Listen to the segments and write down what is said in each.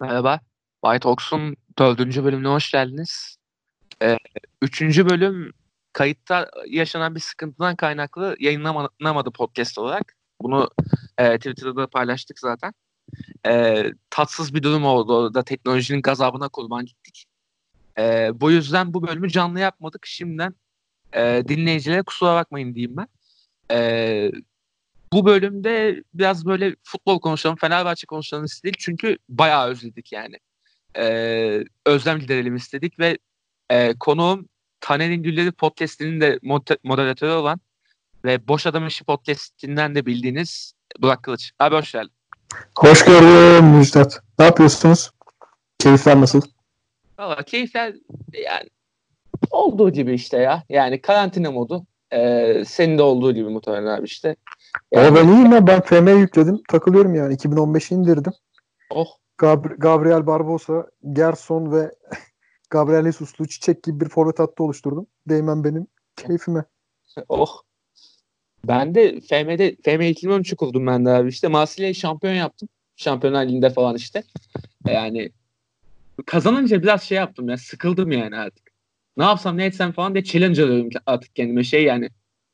Merhaba. White Ox'un dördüncü bölümüne hoş geldiniz. Ee, üçüncü bölüm kayıtta yaşanan bir sıkıntıdan kaynaklı yayınlanamadı podcast olarak. Bunu e, Twitter'da da paylaştık zaten. E, tatsız bir durum oldu. Orada teknolojinin gazabına kurban gittik. E, bu yüzden bu bölümü canlı yapmadık. Şimdiden e, dinleyicilere kusura bakmayın diyeyim ben. E, bu bölümde biraz böyle futbol konuşalım, Fenerbahçe konuşalım istedik. Çünkü bayağı özledik yani. Ee, özlem giderelim istedik ve e, konuğum Taner'in Gülleri podcastinin de moderatörü olan ve Boş Adam İşi podcastinden de bildiğiniz Burak Kılıç. Abi hoş geldin. Hoş gördüm Müjdat. Ne yapıyorsunuz? Keyifler nasıl? Valla keyifler yani olduğu gibi işte ya. Yani karantina modu. Ee, senin de olduğu gibi muhtemelen abi işte. Yani, o ben iyiyim ya. Ben FM yükledim. Takılıyorum yani. 2015'i indirdim. Oh. Gab- Gabriel Barbosa, Gerson ve Gabriel Jesus'lu çiçek gibi bir forvet hattı oluşturdum. Değmen benim keyfime. oh. Ben de FM'de FM 2013'ü kurdum ben de abi işte. Marsilya'yı şampiyon yaptım. Şampiyonlar Ligi'nde falan işte. Yani kazanınca biraz şey yaptım ya. Sıkıldım yani artık. Ne yapsam ne etsem falan diye challenge alıyorum artık kendime. Şey yani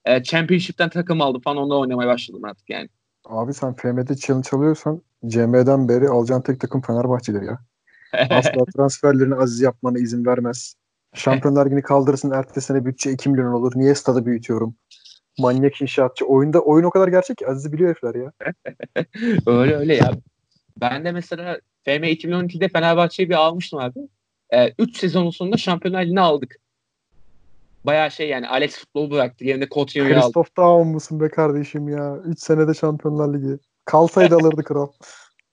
e, Championship'ten takım aldım falan onunla oynamaya başladım artık yani. Abi sen FM'de challenge alıyorsan CM'den beri alacağın tek takım Fenerbahçe'dir ya. Asla transferlerini aziz yapmana izin vermez. Şampiyonlar Ligi'ni kaldırırsın ertesi sene bütçe 2 milyon olur. Niye stadı büyütüyorum? Manyak inşaatçı. Oyunda oyun o kadar gerçek ki Aziz'i biliyor herifler ya. öyle öyle ya. Ben de mesela FM 2012'de Fenerbahçe'yi bir almıştım abi. 3 ee, sezonun sonunda Şampiyonlar Ligi'ni aldık bayağı şey yani Alex futbolu bıraktı. Yerine Coutinho'yu aldı. Christoph Daum musun be kardeşim ya? 3 senede Şampiyonlar Ligi. Kalsaydı alırdı kral.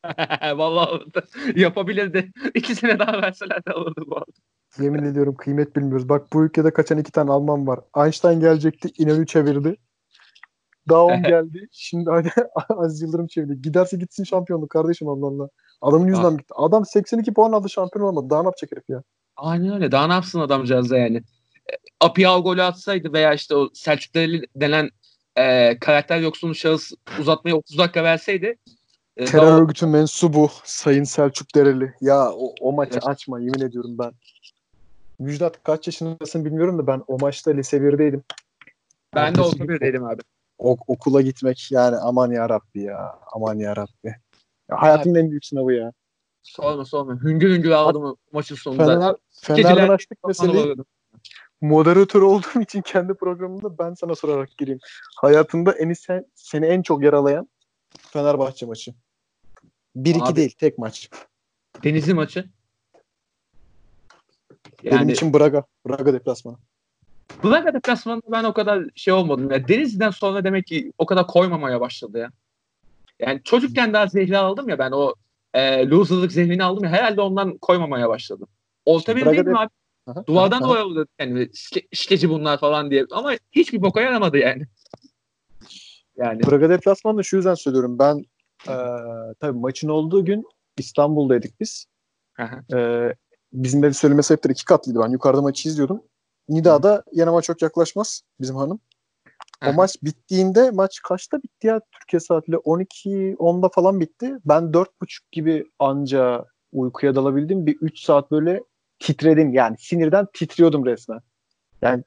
Vallahi yapabilirdi. 2 sene daha verseler de alırdı bu arada. Yemin ediyorum kıymet bilmiyoruz. Bak bu ülkede kaçan iki tane Alman var. Einstein gelecekti. İnönü çevirdi. Daum geldi. Şimdi hadi Aziz Yıldırım çevirdi. Giderse gitsin şampiyonluk kardeşim Allah Allah. Adamın yüzünden gitti. Adam 82 puan aldı şampiyon olmadı. Daha ne yapacak herif ya? Aynen öyle. Daha ne yapsın adamcağız da yani. Apia golü atsaydı veya işte o Selçuk denen e, karakter yoksunu şahıs uzatmayı 30 dakika verseydi e, Terör daha... örgütü mensubu Sayın Selçuk Dereli. Ya o, o maçı evet. açma yemin ediyorum ben. Müjdat kaç yaşındasın bilmiyorum da ben o maçta lise 1'deydim. Ben de orta 1'deydim abi. O, okula gitmek yani aman ya Rabbi ya. Aman ya Rabbi. Ya hayatımın en büyük sınavı ya. Sorma sorma. Hüngür hüngür aldım maçın sonunda. Fener, Fener'den açtık meseleyi moderatör olduğum için kendi programımda ben sana sorarak gireyim. Hayatında en sen, seni en çok yaralayan Fenerbahçe maçı. 1-2 değil tek maç. Denizli maçı. Yani, Benim için Braga. Braga deplasmanı. Braga deplasmanında ben o kadar şey olmadım. Ya. Denizli'den sonra demek ki o kadar koymamaya başladı ya. Yani çocukken daha zehri aldım ya ben o e, loserlık zehrini aldım ya herhalde ondan koymamaya başladım. Olta bir değil mi abi? Aha, Duvardan aha, duvara vurdu yani şikeci bunlar falan diye. Ama hiçbir boka yaramadı yani. Yani. Braga deplasmanını şu yüzden söylüyorum. Ben e, tabii maçın olduğu gün İstanbul'daydık biz. E, bizim ev söyleme sebepleri iki katlıydı. Ben yukarıda maçı izliyordum. Nida'da yanıma çok yaklaşmaz bizim hanım. O Aha. maç bittiğinde maç kaçta bitti ya Türkiye saatiyle 12 10'da falan bitti. Ben 4.30 gibi anca uykuya dalabildim. Bir 3 saat böyle titredim yani sinirden titriyordum resmen. Yani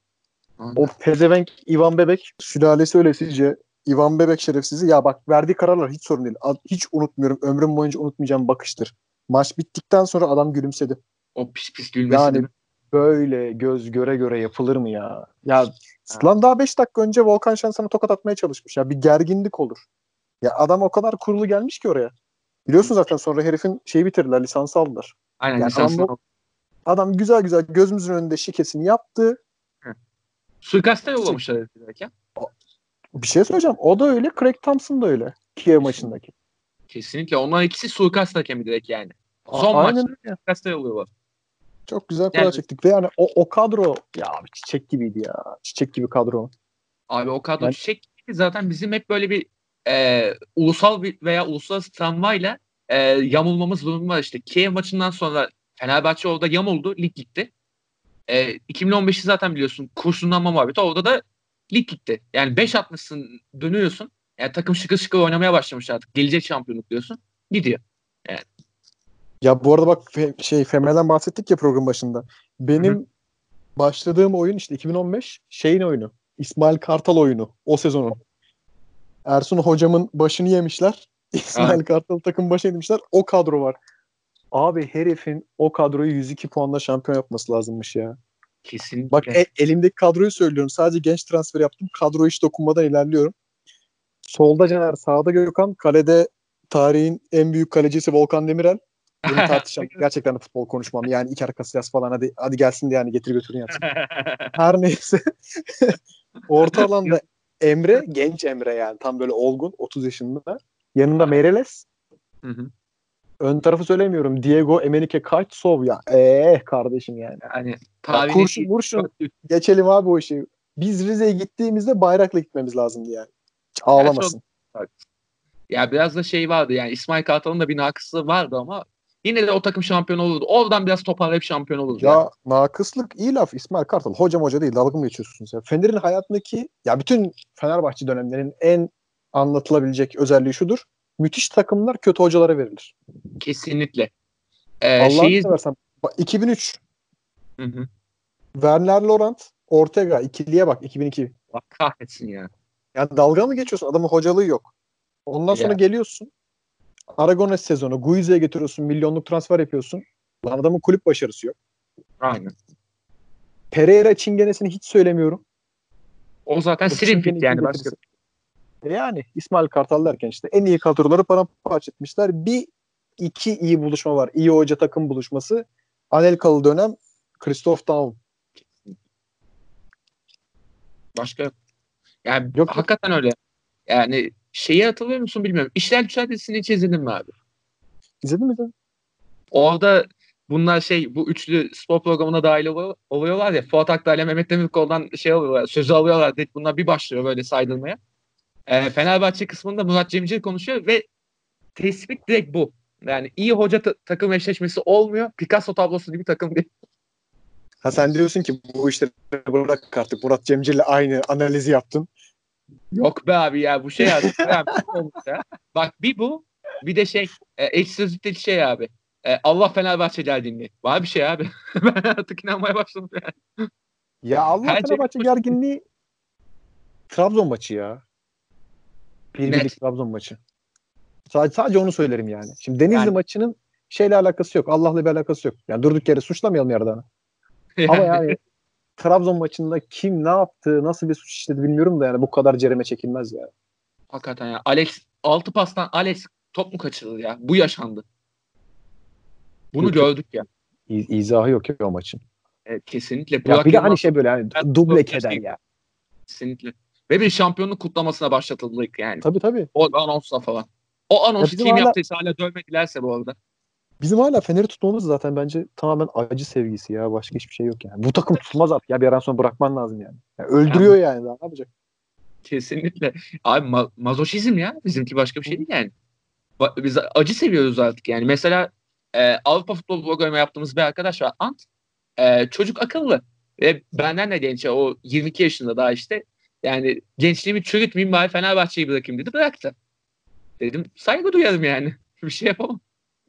Aynen. o pezevenk Ivan Bebek sülalesi öyle sizce Ivan Bebek şerefsizi ya bak verdiği kararlar hiç sorun değil. Hiç unutmuyorum. Ömrüm boyunca unutmayacağım bakıştır. Maç bittikten sonra adam gülümsedi. O pis pis gülmesi yani, böyle göz göre göre yapılır mı ya? Ya ha. lan daha 5 dakika önce Volkan Şen sana tokat atmaya çalışmış ya. Bir gerginlik olur. Ya adam o kadar kurulu gelmiş ki oraya. Biliyorsun zaten sonra herifin şeyi bitirdiler, lisansı aldılar. Aynen yani lisansı Adam güzel güzel gözümüzün önünde şikesini yaptı. Suikasta yollamışlar ya. Bir şey söyleyeceğim. O da öyle. Craig Thompson da öyle. Kiev maçındaki. Kesinlikle. Onlar ikisi suikast hakemi direkt yani. Son A- maçta suikasta yolluyorlar. Çok güzel kura yani, çektik. Ve yani o, o kadro ya abi çiçek gibiydi ya. Çiçek gibi kadro. Abi o kadro yani, çiçek gibi zaten bizim hep böyle bir e, ulusal bir veya uluslararası travmayla e, yamulmamız durumu var. İşte Kiev maçından sonra Fenerbahçe orada yamuldu. Lig gitti. E, 2015'i zaten biliyorsun kurşunlanma muhabbeti. Orada da lig gitti. Yani 5 atmışsın dönüyorsun. Yani takım şıkır şıkır oynamaya başlamış artık. Gelecek şampiyonluk diyorsun. Gidiyor. Yani. Ya bu arada bak fe- şey Femer'den bahsettik ya program başında. Benim Hı-hı. başladığım oyun işte 2015 şeyin oyunu. İsmail Kartal oyunu o sezonun. Ersun hocamın başını yemişler. İsmail Kartal takım başına yemişler. O kadro var. Abi herifin o kadroyu 102 puanla şampiyon yapması lazımmış ya. Kesinlikle. Bak e, elimdeki kadroyu söylüyorum. Sadece genç transfer yaptım. Kadro hiç dokunmadan ilerliyorum. Solda Caner, sağda Gökhan, kalede tarihin en büyük kalecisi Volkan Demirel. Bunu tartışacağım. Gerçekten de futbol konuşmam. Yani iki Casillas falan hadi hadi gelsin de yani getir götürün yapsın. Her neyse. Orta alanda Emre, genç Emre yani tam böyle olgun 30 yaşında. Yanında Mereles. Hı hı. Ön tarafı söylemiyorum. Diego Emenike Kaçsov ya. Eee kardeşim yani. Hani ya kurşun kurşun geçelim abi o işi. Biz Rize'ye gittiğimizde bayrakla gitmemiz lazımdı yani. Ağlamasın. Ya, ya biraz da şey vardı yani İsmail Kartal'ın da bir nakısı vardı ama yine de o takım şampiyon olurdu. Oradan biraz toparlayıp şampiyon olurdu. Ya yani. nakıslık iyi laf İsmail Kartal. Hocam hoca değil dalga mı geçiyorsunuz ya? Fener'in hayatındaki ya bütün Fenerbahçe dönemlerinin en anlatılabilecek özelliği şudur müthiş takımlar kötü hocalara verilir. Kesinlikle. Ee, Allah'ını şeyi... seversen 2003 hı hı. Werner Laurent Ortega ikiliye bak 2002. Bak kahretsin ya. Yani dalga mı geçiyorsun? Adamın hocalığı yok. Ondan sonra ya. geliyorsun. Aragones sezonu. Guize'ye getiriyorsun. Milyonluk transfer yapıyorsun. Lan adamın kulüp başarısı yok. Aynen. Pereira çingenesini hiç söylemiyorum. O zaten Srimpit yani. Başka, yani İsmail Kartal derken işte en iyi kadroları paramparça etmişler. Bir iki iyi buluşma var. İyi hoca takım buluşması. Anelkalı dönem Christoph Daum. Başka yani yok hakikaten öyle. Yani şeyi hatırlıyor musun bilmiyorum. İşler dizisini hiç izledin mi abi? İzledim mi? Orada bunlar şey bu üçlü spor programına dahil oluyorlar ya. Fuat Akdağ ile Mehmet Demirkol'dan şey alıyorlar. Sözü alıyorlar. Bunlar bir başlıyor böyle saydırmaya. E, Fenerbahçe kısmında Murat Cemcir konuşuyor ve tespit direkt bu. Yani iyi hoca ta- takım eşleşmesi olmuyor. Picasso tablosu gibi takım değil. Ha sen diyorsun ki bu işleri bırak artık Murat Cemcir'le aynı analizi yaptın. Yok be abi ya bu şey abi. ya. Bak bir bu bir de şey e, eş sözlükteki şey abi. E, Allah Fenerbahçe gerginliği. Var bir şey abi. ben artık inanmaya başladım yani. Ya Allah Her Fenerbahçe şey... gerginliği Trabzon maçı ya. Bir birlik Trabzon maçı. Sadece, sadece onu söylerim yani. Şimdi Denizli yani. maçının şeyle alakası yok. Allah'la bir alakası yok. Yani durduk yere suçlamayalım Yardan'ı. Yani. Ama yani Trabzon maçında kim ne yaptı, nasıl bir suç işledi bilmiyorum da yani bu kadar cereme çekilmez ya. Hakikaten ya. Alex altı pastan Alex top mu kaçırdı ya? Bu yaşandı. Bunu yok, gördük ya. İz, izahı yok ya o maçın. Evet, kesinlikle. ya bir de hani şey böyle yani duble keder ya. Kesinlikle. Ve bir şampiyonluk kutlamasına başlatıldık yani. Tabii tabii. O anonsla falan. O anonsu kim hala, yaptıysa hala dövmedilerse bu arada. Bizim hala Fener'i tutmamız zaten bence tamamen acı sevgisi ya. Başka hiçbir şey yok yani. Bu takım tutmaz artık ya. Bir ara sonra bırakman lazım yani. yani öldürüyor yani. Daha ne yapacak? Kesinlikle. Abi ma- mazoşizm ya. Bizimki başka bir şey değil yani. Ba- biz acı seviyoruz artık yani. Mesela e, Avrupa Futbol Programı yaptığımız bir arkadaş var. Ant. E, çocuk akıllı. Ve benden de genç. O 22 yaşında daha işte. Yani gençliğimi çürütmeyeyim bari Fenerbahçe'yi bırakayım dedi. Bıraktı. Dedim saygı duyarım yani. Bir şey yapamam.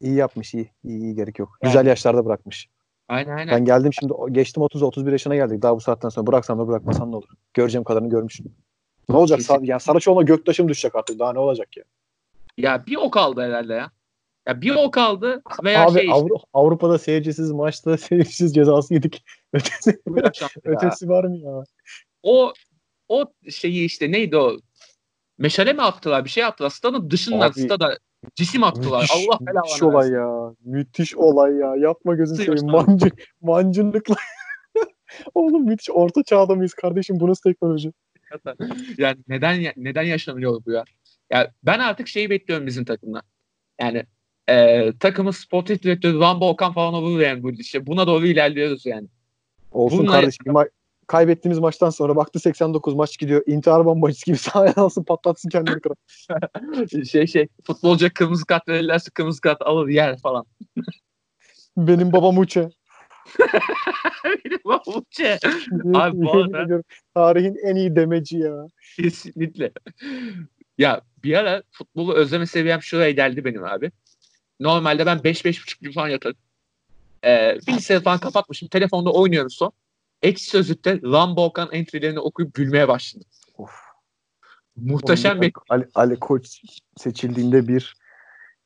İyi yapmış iyi. İyi, iyi gerek yok. Yani. Güzel yaşlarda bırakmış. Aynen aynen. Ben geldim şimdi geçtim 30-31 yaşına geldik. Daha bu saatten sonra bıraksam da bırakmasam ne olur. Göreceğim kadarını görmüşüm. Ne olacak? Kesin. Yani Saraçoğlu'na göktaşım düşecek artık. Daha ne olacak ya? Ya bir o kaldı herhalde ya. Ya bir o kaldı veya Abi, şey işte. Avru- Avrupa'da seyircisiz maçta seyircisiz cezası yedik. Ötesi, ötesi var mı ya? O o şeyi işte neydi o? Meşale mi attılar? Bir şey attılar. Stadın dışından Abi, stada cisim attılar. Müthiş, Allah belanı Müthiş olay ya. Müthiş olay ya. Yapma gözünü seveyim. Mancı, mancınlıkla. Oğlum müthiş. Orta çağda mıyız kardeşim? Bu nasıl teknoloji? yani neden neden yaşanıyor bu ya? Ya ben artık şeyi bekliyorum bizim takımdan. Yani e, takımın sportif direktörü Van Volkan falan olur yani bu işte. Buna doğru ilerliyoruz yani. Olsun Bununla, kardeşim. Ma- kaybettiğimiz maçtan sonra baktı 89 maç gidiyor. İntihar bombacısı gibi sahaya alsın patlatsın kendini kırar. şey şey futbolcu kırmızı kart verirlerse kırmızı kart alır yer falan. Benim babam Uçe. Benim babam Uçe. Abi bu arada... Tarihin en iyi demeci ya. Kesinlikle. Ya bir ara futbolu özleme seviyem şuraya geldi benim abi. normalde ben 5-5,5 gün falan yatarım. Ee, bilgisayarı falan kapatmışım. Telefonda oynuyorum son. Ekşi Sözlük'te Rambo Okan entry'lerini okuyup gülmeye başladım. Of. Muhteşem bir... Ali, Ali Koç seçildiğinde bir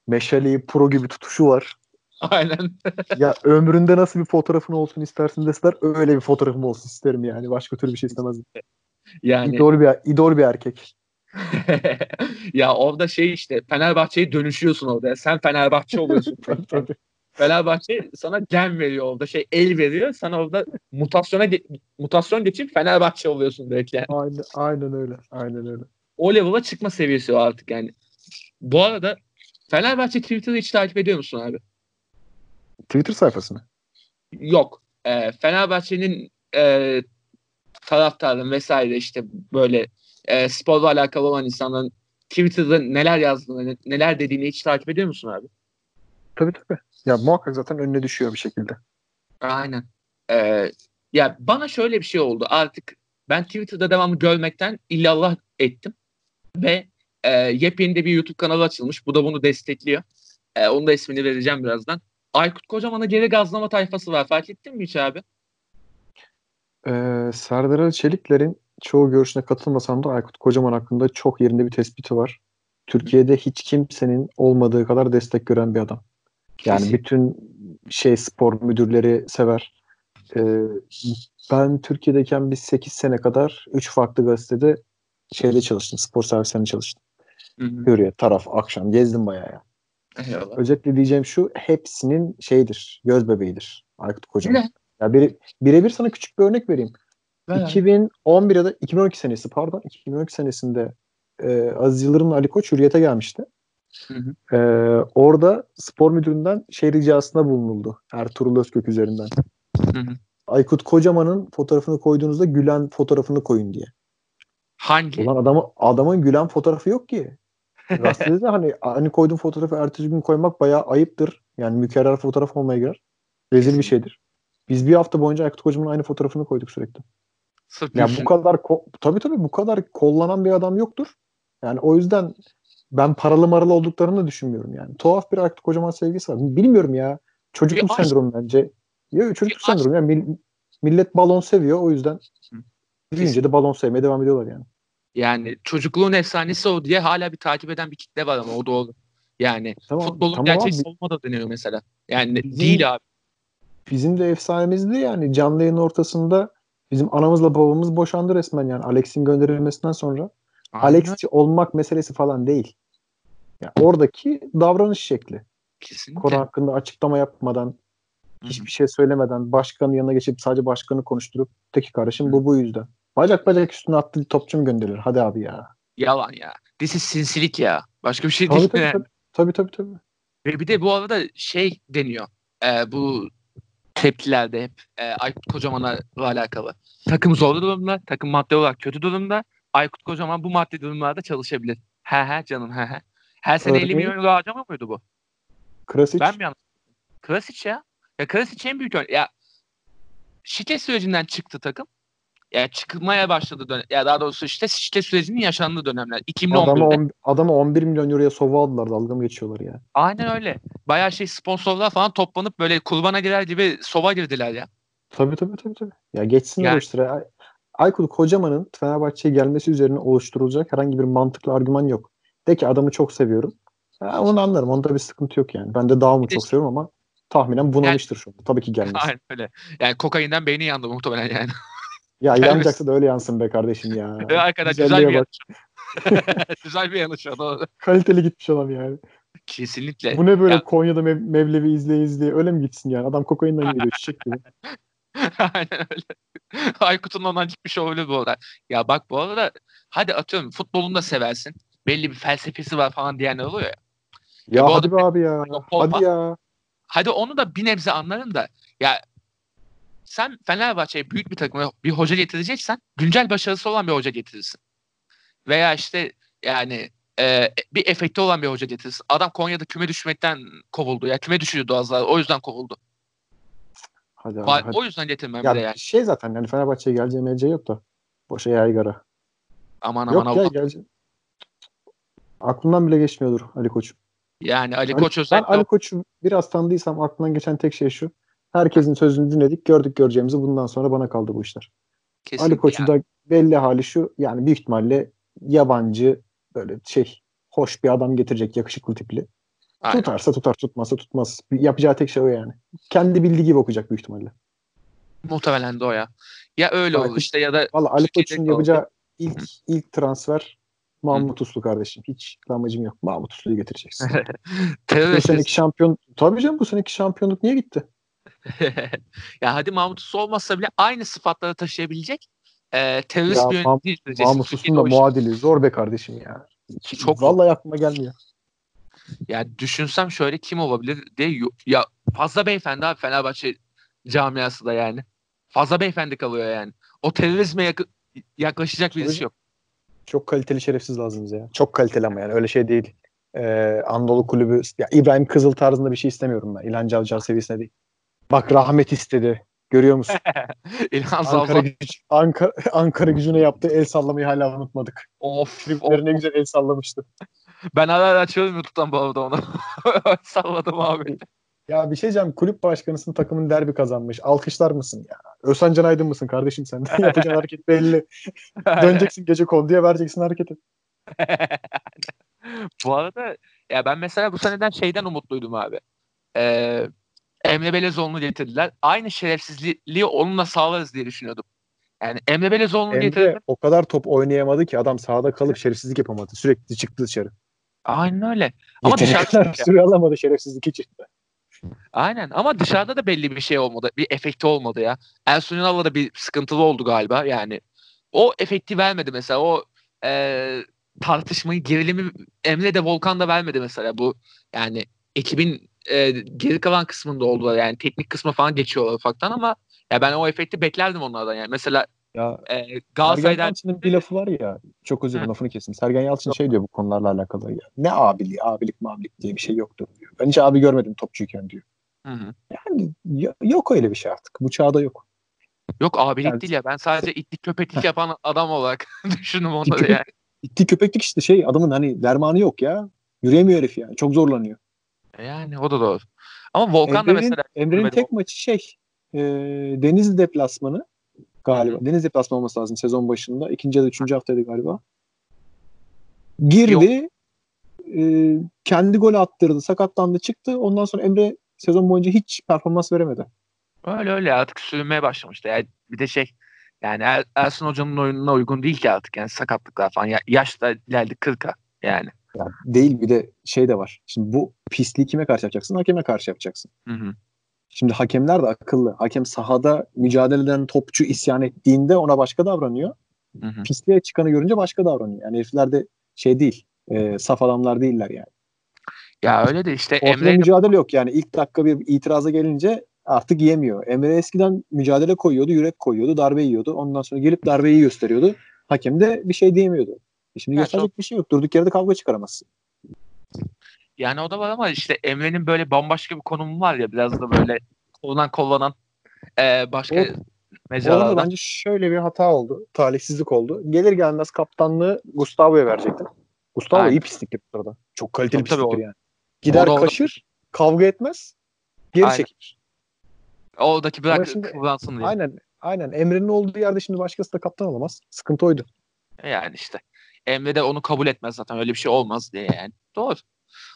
meşaleyi pro gibi tutuşu var. Aynen. ya ömründe nasıl bir fotoğrafın olsun istersin deseler öyle bir fotoğrafım olsun isterim yani. Başka türlü bir şey istemezdim. Yani idol bir idol bir erkek. ya orada şey işte Fenerbahçe'ye dönüşüyorsun orada. Sen Fenerbahçe oluyorsun. Fenerbahçe sana gem veriyor orada. Şey el veriyor. Sana orada mutasyona mutasyon geçip Fenerbahçe oluyorsun direkt yani. Aynen, aynen öyle. Aynen öyle. O level'a çıkma seviyesi o artık yani. Bu arada Fenerbahçe Twitter'ı hiç takip ediyor musun abi? Twitter sayfasını? Yok. E, Fenerbahçe'nin e, taraftarın vesaire işte böyle e, sporla alakalı olan insanların Twitter'da neler yazdığını, neler dediğini hiç takip ediyor musun abi? Tabii tabii. Ya muhakkak zaten önüne düşüyor bir şekilde. Aynen. Ee, ya bana şöyle bir şey oldu. Artık ben Twitter'da devamlı görmekten illallah ettim. Ve e, yepyeni de bir YouTube kanalı açılmış. Bu da bunu destekliyor. E, onun da ismini vereceğim birazdan. Aykut Kocaman'a geri gazlama tayfası var. Fark ettin mi hiç abi? Ee, Serdar Ali Çelikler'in çoğu görüşüne katılmasam da Aykut Kocaman hakkında çok yerinde bir tespiti var. Türkiye'de hiç kimsenin olmadığı kadar destek gören bir adam. Yani Kesin. bütün şey spor müdürleri sever. Ee, ben Türkiye'deyken biz 8 sene kadar 3 farklı gazetede şeyde çalıştım. Spor servislerinde çalıştım. Hı hı. Hürriyet, taraf, akşam gezdim bayağı ya. Eyvallah. Özetle diyeceğim şu hepsinin şeydir, göz bebeğidir Aykut Kocaman. Ya biri, birebir sana küçük bir örnek vereyim. Evet. 2011 ya da 2012 senesi pardon 2012 senesinde e, Aziz Yıldırım'la Ali Koç Hürriyet'e gelmişti. Hı hı. Ee, orada spor müdüründen şey ricasında bulunuldu. Ertuğrul Özkök üzerinden. Hı hı. Aykut Kocaman'ın fotoğrafını koyduğunuzda gülen fotoğrafını koyun diye. Hangi? Ulan adamı, adamın gülen fotoğrafı yok ki. Gazetede hani hani koyduğun fotoğrafı ertesi gün koymak bayağı ayıptır. Yani mükerrer fotoğraf olmaya girer. Rezil bir şeydir. Biz bir hafta boyunca Aykut Kocaman'ın aynı fotoğrafını koyduk sürekli. Sırf ya bu kadar tabii tabii bu kadar kollanan bir adam yoktur. Yani o yüzden ben paralı maralı olduklarını da düşünmüyorum yani. Tuhaf bir Aykut Kocaman sevgisi var. Bilmiyorum ya. Çocukluk bir sendromu bence. Ya çocukluk sendromu. Yani millet balon seviyor o yüzden büyüyünce de balon sevmeye devam ediyorlar yani. Yani çocukluğun efsanesi o diye hala bir takip eden bir kitle var ama o doğru. Yani tamam, futbolun tamam gerçek savunma da deniyor mesela. Yani bizim, değil abi. Bizim de efsanemizdi yani canlı yayın ortasında bizim anamızla babamız boşandı resmen yani Alex'in gönderilmesinden sonra. Alex'ci olmak meselesi falan değil. Yani oradaki davranış şekli. Kesinlikle. Konu hakkında açıklama yapmadan, hiçbir şey söylemeden, başkanın yanına geçip sadece başkanı konuşturup peki kardeşim bu bu yüzden. Bacak bacak üstüne attı topçu mu gönderilir? Hadi abi ya. Yalan ya. This is sinsilik ya. Başka bir şey tabii, değil tabii, mi? Tabii, tabii tabii tabii. Ve bir de bu arada şey deniyor. E, bu tepkilerde hep e, Aykut Kocaman'a alakalı. Takım zor durumda, takım madde olarak kötü durumda. Aykut Kocaman bu maddi durumlarda çalışabilir. He he canım he he. Her sene Örneğin, 50 milyon euro harcama mıydı bu? Krasic. Ben mi yanlış? Krasic ya. Ya Krasic en büyük. Ya şike sürecinden çıktı takım. Ya çıkmaya başladı dönem. Ya daha doğrusu işte şike sürecinin yaşandığı dönemler. 2011'de. Adama, on, adama 11 milyon euroya sova aldılar. Dalga mı geçiyorlar ya? Aynen öyle. Bayağı şey sponsorlar falan toplanıp böyle kurbana girer gibi sova girdiler ya. Tabii tabii tabii. tabii. Ya geçsin yani, işte. Aykut Kocaman'ın Fenerbahçe'ye gelmesi üzerine oluşturulacak herhangi bir mantıklı argüman yok. De ki adamı çok seviyorum. Ha, onu anlarım. Onda bir sıkıntı yok yani. Ben de daha mı çok seviyorum ama tahminen bunamıştır yani, şu anda. Tabii ki gelmez. Aynen öyle. Yani kokainden beyni yandı muhtemelen yani. Ya yanacaksa da öyle yansın be kardeşim ya. Arkadaş güzel bir yanış. güzel bir yanış o. Kaliteli gitmiş adam yani. Kesinlikle. Bu ne böyle ya. Konya'da mev- Mevlevi izleye izleye öyle mi gitsin yani? Adam kokainden geliyor çiçek gibi. Aynen öyle. Aykut'un ondan gitmiş olabilir bu arada. Ya bak bu arada hadi atıyorum futbolunu da seversin. Belli bir felsefesi var falan diyenler oluyor ya. Ya, hadi be abi ya. Hadi ya. Hadi onu da bir nebze anlarım da ya sen Fenerbahçe'ye büyük bir takıma bir hoca getireceksen güncel başarısı olan bir hoca getirirsin. Veya işte yani e, bir efekti olan bir hoca getirirsin. Adam Konya'da küme düşmekten kovuldu. Ya küme düşüyordu az daha. O yüzden kovuldu. Hadi abi, hadi. O yüzden getirmem ya, bile yani. Şey zaten yani Fenerbahçe'ye geleceği geleceği yok da. Boşa yaygara. Aman aman yok ya geleceği. Aklından bile geçmiyordur Ali Koç. Yani Ali, Ali Koç özellikle... Ben Ali Koç'u biraz tanıdıysam aklından geçen tek şey şu. Herkesin sözünü dinledik. Gördük göreceğimizi. Bundan sonra bana kaldı bu işler. Kesinlikle Ali Koç'un yani. da belli hali şu. Yani büyük ihtimalle yabancı böyle şey hoş bir adam getirecek yakışıklı tipli. Aynen. Tutarsa tutar tutmazsa tutmaz. Yapacağı tek şey o yani. Kendi bildiği gibi okuyacak büyük ihtimalle. Muhtemelen de o ya. Ya öyle olur işte ya da Valla Ali Koç'un yapacağı ilk ilk transfer Mahmut Uslu kardeşim. Hiç amacım yok. Mahmut Uslu'yu getireceksin. bu seneki şampiyon tabii canım bu seneki şampiyonluk niye gitti? ya hadi Mahmut Uslu olmazsa bile aynı sıfatları taşıyabilecek e, terörist bir yönetici Mah- Mahmut Uslu'nun da muadili. Zor be kardeşim ya. Çok Vallahi aklıma gelmiyor. Ya düşünsem şöyle kim olabilir diye ya fazla beyefendi abi Fenerbahçe camiası da yani. Fazla beyefendi kalıyor yani. O terörizme yak- yaklaşacak birisi yok. Çok kaliteli şerefsiz lazım bize ya. Çok kaliteli ama yani öyle şey değil. Ee, Anadolu kulübü ya İbrahim Kızıl tarzında bir şey istemiyorum ben. İlhan Cavcav seviyesinde değil. Bak rahmet istedi. Görüyor musun? İlhan Ankara, güç, Ankara, Ankara gücüne yaptığı el sallamayı hala unutmadık. Of. Tribünleri ne güzel el sallamıştı. Ben hala açıyorum YouTube'dan bu arada onu. Salladım abi. Ya bir şey diyeceğim. Kulüp başkanısın takımın derbi kazanmış. Alkışlar mısın ya? Özhan Can Aydın mısın kardeşim sen? Yapacağın hareket belli. Döneceksin gece kol diye vereceksin hareketi. bu arada ya ben mesela bu seneden şeyden umutluydum abi. Ee, Emre Belezoğlu'nu getirdiler. Aynı şerefsizliği onunla sağlarız diye düşünüyordum. Yani Emre Belezoğlu'nu getirdiler. o kadar top oynayamadı ki adam sahada kalıp şerefsizlik yapamadı. Sürekli çıktı dışarı. Aynen öyle. Ama dışarıda süre alamadı şerefsizlik için. Aynen ama dışarıda da belli bir şey olmadı. Bir efekti olmadı ya. Ersun Yanal'la da bir sıkıntılı oldu galiba. Yani o efekti vermedi mesela. O e, tartışmayı, gerilimi Emre de Volkan da vermedi mesela. Bu yani ekibin e, geri kalan kısmında oldular. Yani teknik kısmı falan geçiyorlar ufaktan ama ya ben o efekti beklerdim onlardan yani. Mesela ya e, Galatasaray'dan Yalçın'ın bir lafı var ya çok özür dilerim lafını kesin. Sergen Yalçın şey diyor bu konularla alakalı ya. Ne abiliği, abilik mabilik diye bir şey yoktur diyor. Ben hiç abi görmedim topçuyken diyor. Hı hı. Yani yok öyle bir şey artık. Bu çağda yok. Yok abilik yani, değil ya. Ben sadece itlik köpeklik yapan adam olarak düşündüm onları yani. İtlik köpeklik işte şey adamın hani dermanı yok ya. Yürüyemiyor herif yani. Çok zorlanıyor. E yani o da doğru. Ama Volkan Emre'nin, da mesela Emre'nin tek maçı şey e, Denizli deplasmanı galiba. Hı. Deniz deplasmanı olması lazım sezon başında. İkinci ya da üçüncü haftaydı galiba. Girdi. E, kendi gol attırdı. Sakatlandı çıktı. Ondan sonra Emre sezon boyunca hiç performans veremedi. Öyle öyle artık sürünmeye başlamıştı. Yani bir de şey yani er, Ersun Hoca'nın oyununa uygun değil ki artık yani sakatlıklar falan. Ya, yaş da ileride 40'a yani. Ya değil bir de şey de var. Şimdi bu pisliği kime karşı yapacaksın? Hakeme karşı yapacaksın. Hı hı. Şimdi hakemler de akıllı. Hakem sahada mücadele eden topçu isyan ettiğinde ona başka davranıyor. Hı hı. Pisliğe çıkanı görünce başka davranıyor. Yani herifler de şey değil. E, saf adamlar değiller yani. Ya öyle de işte Ortada Emre mücadele yok yani. ilk dakika bir itiraza gelince artık yemiyor. Emre eskiden mücadele koyuyordu, yürek koyuyordu, darbe yiyordu. Ondan sonra gelip darbeyi gösteriyordu. Hakem de bir şey diyemiyordu. E şimdi yani gösterecek çok... bir şey yok. Durduk yerde kavga çıkaramazsın. Yani o da var ama işte Emre'nin böyle bambaşka bir konumu var ya biraz da böyle kollanan kollanan e, başka o, mecralarda. bence şöyle bir hata oldu. Talihsizlik oldu. Gelir gelmez kaptanlığı Gustavo'ya verecektin. Gustavo Aynen. iyi pislik yapıyor orada. Çok kaliteli tabii, pisliktir yani. Gider orada, kaşır, kavga etmez, geri Aynen. çekilir. Oradaki bırak kullansın diye. Aynen. Aynen. Emre'nin olduğu yerde şimdi başkası da kaptan olamaz. Sıkıntı oydu. Yani işte. Emre de onu kabul etmez zaten. Öyle bir şey olmaz diye yani. Doğru.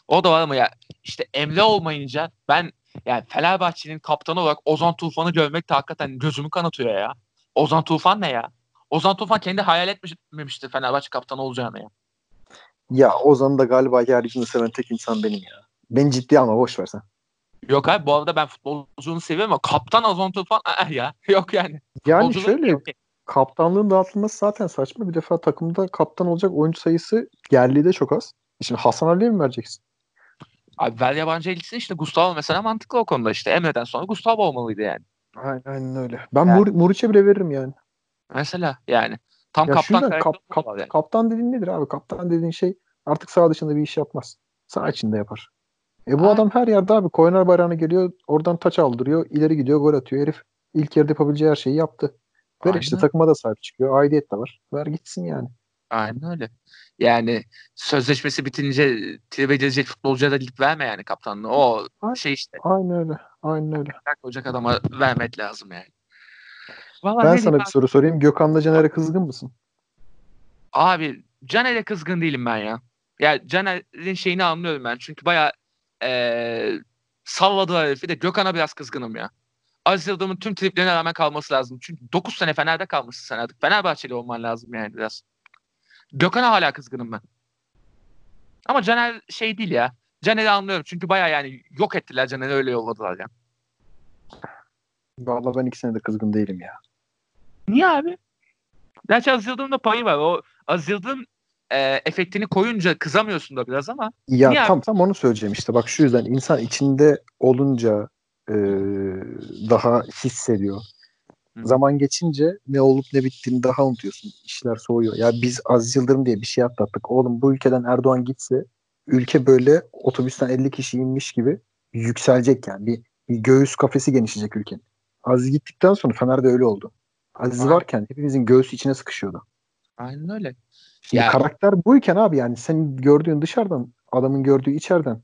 O da var ama ya işte Emre olmayınca ben yani Fenerbahçe'nin kaptanı olarak Ozan Tufan'ı görmek de hakikaten gözümü kanatıyor ya. Ozan Tufan ne ya? Ozan Tufan kendi hayal etmemişti Fenerbahçe kaptanı olacağını ya. Ya Ozan'ı da galiba yeryüzünde seven tek insan benim ya. Ben ciddi ama boş versen. Yok abi bu arada ben futbolcunu seviyorum ama kaptan Ozan Tufan eh ya yok yani. Yani şöyle yok. kaptanlığın dağıtılması zaten saçma. Bir defa takımda kaptan olacak oyuncu sayısı yerli de çok az. Şimdi Hasan Ali'ye mi vereceksin? Abi ver yabancı elçisi işte Gustavo mesela mantıklı o konuda işte. Emre'den sonra Gustavo olmalıydı yani. Aynen, aynen öyle. Ben yani. Mur Muriç'e bile veririm yani. Mesela yani. Tam ya kaptan kap, kap, yani. Kaptan dediğin nedir abi? Kaptan dediğin şey artık sağ dışında bir iş yapmaz. Sağ içinde yapar. E bu Aynen. adam her yerde abi korner bayrağına geliyor. Oradan taç aldırıyor. ileri gidiyor gol atıyor. Herif ilk yarıda yapabileceği her şeyi yaptı. Ver Aynen. işte takıma da sahip çıkıyor. Aidiyet de var. Ver gitsin yani. Aynen öyle. Yani sözleşmesi bitince tribe edilecek futbolcuya da lig verme yani kaptanlığı. O Aynen. şey işte. Aynen öyle. Aynen öyle. Olacak adama vermek lazım yani. Vallahi ben sana bir soru sorayım. Gökhan'la Caner'e kızgın mısın? Abi Caner'e kızgın değilim ben ya. Ya yani Caner'in şeyini anlıyorum ben. Çünkü baya ee, salladığı herifi de Gökhan'a biraz kızgınım ya. Aziz Yıldırım'ın tüm triplerine rağmen kalması lazım. Çünkü 9 sene Fener'de kalmışsın sen artık. Fenerbahçeli olman lazım yani biraz. Gökhan'a hala kızgınım ben. Ama Caner şey değil ya. Caner'i anlıyorum çünkü baya yani yok ettiler Caner'i öyle yolladılar ya. Vallahi ben ikisine de kızgın değilim ya. Niye abi? Gerçi Aziz Yıldırım'ın da payı var. O Aziz Yıldırım e, efektini koyunca kızamıyorsun da biraz ama. Ya niye tam abi? tam onu söyleyeceğim işte. Bak şu yüzden insan içinde olunca e, daha hissediyor. Hı. Zaman geçince ne olup ne bittiğini daha unutuyorsun. İşler soğuyor. Ya biz Aziz Yıldırım diye bir şey atlattık. Oğlum bu ülkeden Erdoğan gitse ülke böyle otobüsten 50 kişi inmiş gibi yükselecek yani. Bir, bir göğüs kafesi genişleyecek ülkenin. Aziz gittikten sonra Fener'de öyle oldu. Aziz Aynen. varken hepimizin göğsü içine sıkışıyordu. Aynen öyle. Şimdi yani. karakter buyken abi yani sen gördüğün dışarıdan adamın gördüğü içeriden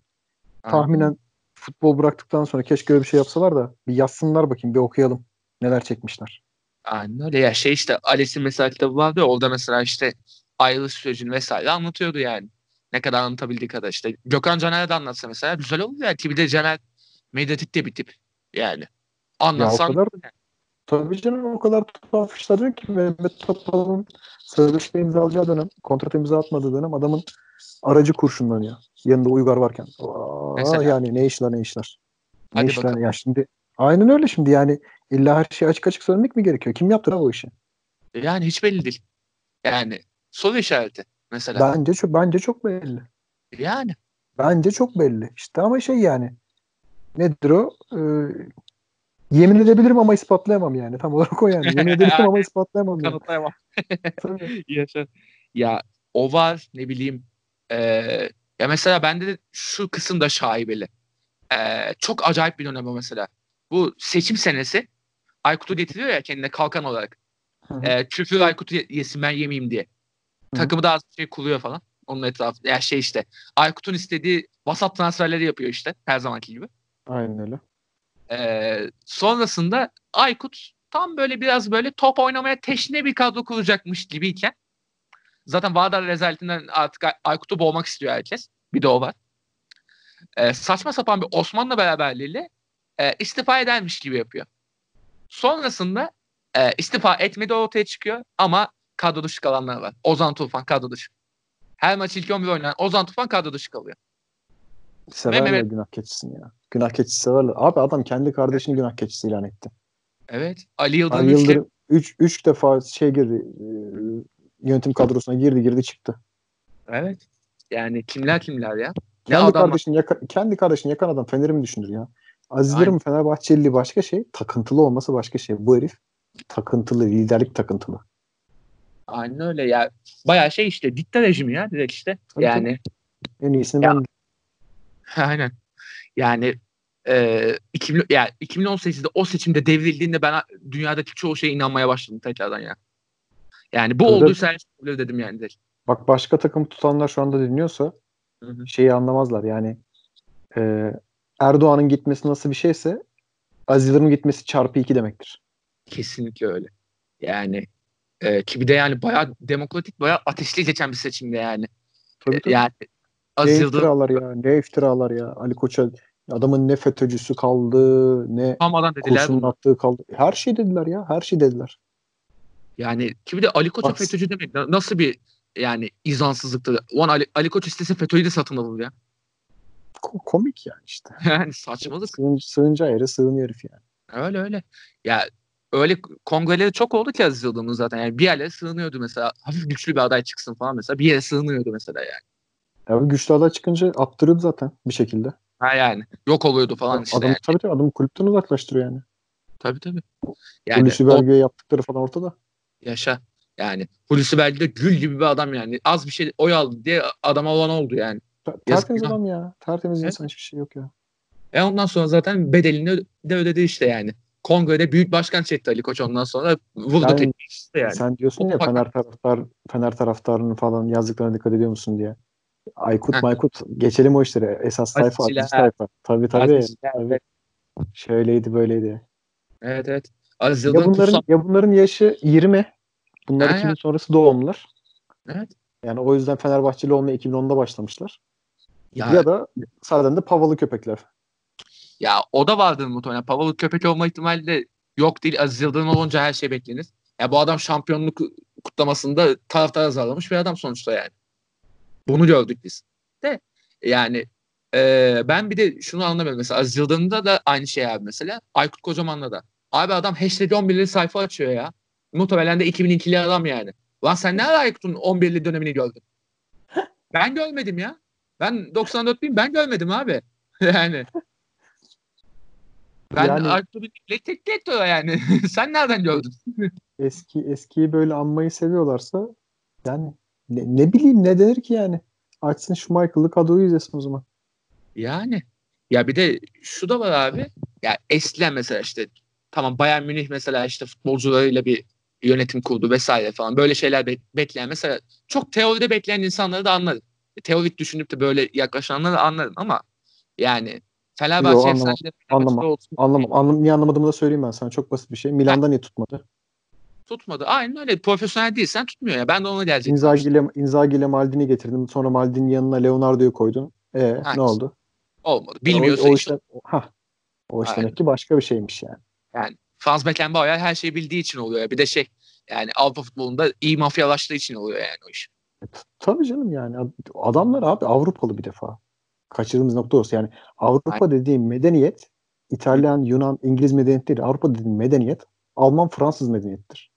Aynen. tahminen futbol bıraktıktan sonra keşke öyle bir şey yapsalar da bir yazsınlar bakayım bir okuyalım neler çekmişler. Aynen öyle ya şey işte Alice'in mesela kitabı vardı ya orada mesela işte ayrılış sürecini vesaire anlatıyordu yani. Ne kadar anlatabildiği kadar işte. Gökhan Caner'e de anlatsa mesela güzel olur ya ki bir de Caner medyatik de bir tip yani. Anlatsan. Ya o kadar, yani. Tabii canım o kadar tuhaf işler ki Mehmet Topal'ın sözleşme imzalayacağı dönem, kontrat imza atmadığı dönem adamın aracı kurşunlanıyor. Yanında Uygar varken. Aa, yani ne işler ne işler. Ne Hadi işler bakalım. ya şimdi aynen öyle şimdi yani illa her şeyi açık açık söylemek mi gerekiyor? Kim yaptı bu işi? Yani hiç belli değil. Yani soru işareti mesela. Bence çok bence çok belli. Yani. Bence çok belli. İşte ama şey yani nedir o? Ee, yemin edebilirim ama ispatlayamam yani. Tam olarak o yani. Yemin edebilirim ama ispatlayamam. Yani. Kanıtlayamam. Yaşa. Ya o var ne bileyim ee, ya mesela bende de şu kısım da şaibeli. Ee, çok acayip bir dönem o mesela. Bu seçim senesi Aykut'u getiriyor ya kendine kalkan olarak. Ee, küfür Aykut'u yesin ben yemeyeyim diye. Hı-hı. Takımı da az şey kuluyor falan. Onun etrafında. Ya şey işte. Aykut'un istediği vasat transferleri yapıyor işte. Her zamanki gibi. Aynen öyle. Ee, sonrasında Aykut tam böyle biraz böyle top oynamaya teşne bir kadro kuracakmış gibiyken Zaten Vardar rezaletinden artık Aykut'u boğmak istiyor herkes. Bir de o var. E, saçma sapan bir Osmanlı beraberliğiyle e, istifa edermiş gibi yapıyor. Sonrasında e, istifa etmedi ortaya çıkıyor ama kadro dışı kalanlar var. Ozan Tufan kadro dışı. Her maç ilk 11 oynayan Ozan Tufan kadro dışı kalıyor. Severler Mehmet... günah keçisini ya. Günah keçisi severler. Abi adam kendi kardeşini günah keçisi ilan etti. Evet. Ali Yıldırım, Ali Yıldırım 3 3 defa şey girdi yönetim kadrosuna girdi girdi çıktı. Evet. Yani kimler kimler ya? Kendi adam... kardeşini yaka, kendi kardeşini yakan adam Fener'i mi düşünür ya? Azizlerim Fenerbahçeli başka şey, takıntılı olması başka şey. Bu herif takıntılı, liderlik takıntılı. Aynen öyle ya. Bayağı şey işte dikta rejimi ya direkt işte. Tabii yani tabii. en iyisini ya, ben Aynen. Yani e, 2000, yani 2018'de o seçimde devrildiğinde ben dünyadaki çoğu şeye inanmaya başladım tekrardan ya. Yani bu Öyle, olduysa öyle dedim yani. Direkt. Bak başka takım tutanlar şu anda dinliyorsa hı hı. şeyi anlamazlar yani e, Erdoğan'ın gitmesi nasıl bir şeyse Aziz Yıldırım'ın gitmesi çarpı iki demektir. Kesinlikle öyle. Yani e, ki bir de yani bayağı demokratik bayağı ateşli geçen bir seçimde yani. Tabii, tabii. Yani Ne iftiralar ya ne iftiralar ya Ali Koç'a adamın ne FETÖ'cüsü kaldı ne kurşunun attığı kaldı. Her şey dediler ya her şey dediler. Yani ki bir de Ali Koç'a FETÖ'cü demek nasıl bir yani izansızlıktır. Ulan Ali, Ali Koç istese FETÖ'yü de satın alır ya. komik yani işte. yani saçmalık. Sığın, sığınca yere sığın herif yani. Öyle öyle. Ya öyle kongreleri çok oldu ki Aziz Yıldırım'ın zaten. Yani bir yerlere sığınıyordu mesela. Hafif güçlü bir aday çıksın falan mesela. Bir yere sığınıyordu mesela yani. Ya güçlü aday çıkınca attırıyordu zaten bir şekilde. Ha yani. Yok oluyordu falan işte. Adam, yani. Tabii tabii adamı kulüpten uzaklaştırıyor yani. Tabii tabii. Yani Hulusi Belge'ye yaptıkları falan ortada. Yaşa. Yani Hulusi Belki de gül gibi bir adam yani. Az bir şey oy aldı diye adama olan oldu yani. Tertemiz adam ya. Tertemiz evet. insan hiçbir şey yok ya. E ondan sonra zaten bedelini de ödedi işte yani. Kongre'de büyük başkan çekti Ali Koç ondan sonra vurdu Yani- işte yani. Sen diyorsun ya Ufak- Fener taraftar Fener taraftarının falan yazdıklarına dikkat ediyor musun diye. Aykut Heh. Maykut geçelim o işlere. Esas sayfa Atilla. Aziz sayfa. Tabii tabii. Tabii. evet. Şöyleydi böyleydi. Evet evet. Aziz Ya bunların kutsal. ya bunların yaşı 20. Bunlar Ha, 2000 ya. sonrası doğumlular. Evet. Yani o yüzden Fenerbahçeli olmaya 2010'da başlamışlar. Ya, Ya da sadece de pavalı köpekler. ya o da vardır muhtemelen. Pavalı köpek olma ihtimali de yok değil. Aziz Yıldırım olunca her şey beklenir. Ya bu adam şampiyonluk kutlamasında taraftar azarlamış bir adam sonuçta yani. Bunu gördük biz. De yani e, ben bir de şunu anlamıyorum. Mesela Aziz Yıldırım'da da aynı şey abi mesela. Aykut Kocaman'la da. Abi adam hashtag 11'li sayfa açıyor ya. Muhtemelen de 2002'li adam yani. Lan sen ne ara Aykut'un 11'li dönemini gördün? Ben görmedim ya. Ben 94'lüyüm ben görmedim abi. yani. Ben Yani- Aykut'u bir tek tek tek yani. sen nereden gördün? Eski eskiyi böyle anmayı seviyorlarsa yani ne, ne bileyim ne denir ki yani. Açsın şu Michael'ı kadroyu izlesin o zaman. Yani. Ya bir de şu da var abi. Ya eskiden mesela işte tamam Bayern Münih mesela işte futbolcularıyla bir yönetim kurdu vesaire falan. Böyle şeyler be- bekleyen mesela çok teoride bekleyen insanları da anlarım. Teorik düşünüp de böyle yaklaşanları anlarım ama yani Fenerbahçe Yo, anlamam, anlamam, Anlamam. Anlam, niye anlamadığımı da söyleyeyim ben sana. Çok basit bir şey. Milan'da niye tutmadı? Tutmadı. Aynen öyle. Profesyonel değilsen tutmuyor ya. Ben de ona gelecektim. Inzaghi ile, Inzaghi ile Maldini getirdim. Sonra Maldini'nin yanına Leonardo'yu koydun. E Ha, ne oldu? Olmadı. O, Bilmiyorsa o, iş işte, ha, o iş Aynen. demek ki başka bir şeymiş yani. Yani Franz Beckenbauer her şeyi bildiği için oluyor. ya. Bir de şey yani Avrupa futbolunda iyi mafyalaştığı için oluyor yani o iş. Tabii canım yani. Ad- Adamlar abi Avrupalı bir defa. Kaçırdığımız nokta orası. Yani Avrupa dediğim medeniyet İtalyan, Yunan, İngiliz medeniyet değil. Avrupa dediğim medeniyet Alman, Fransız medeniyettir.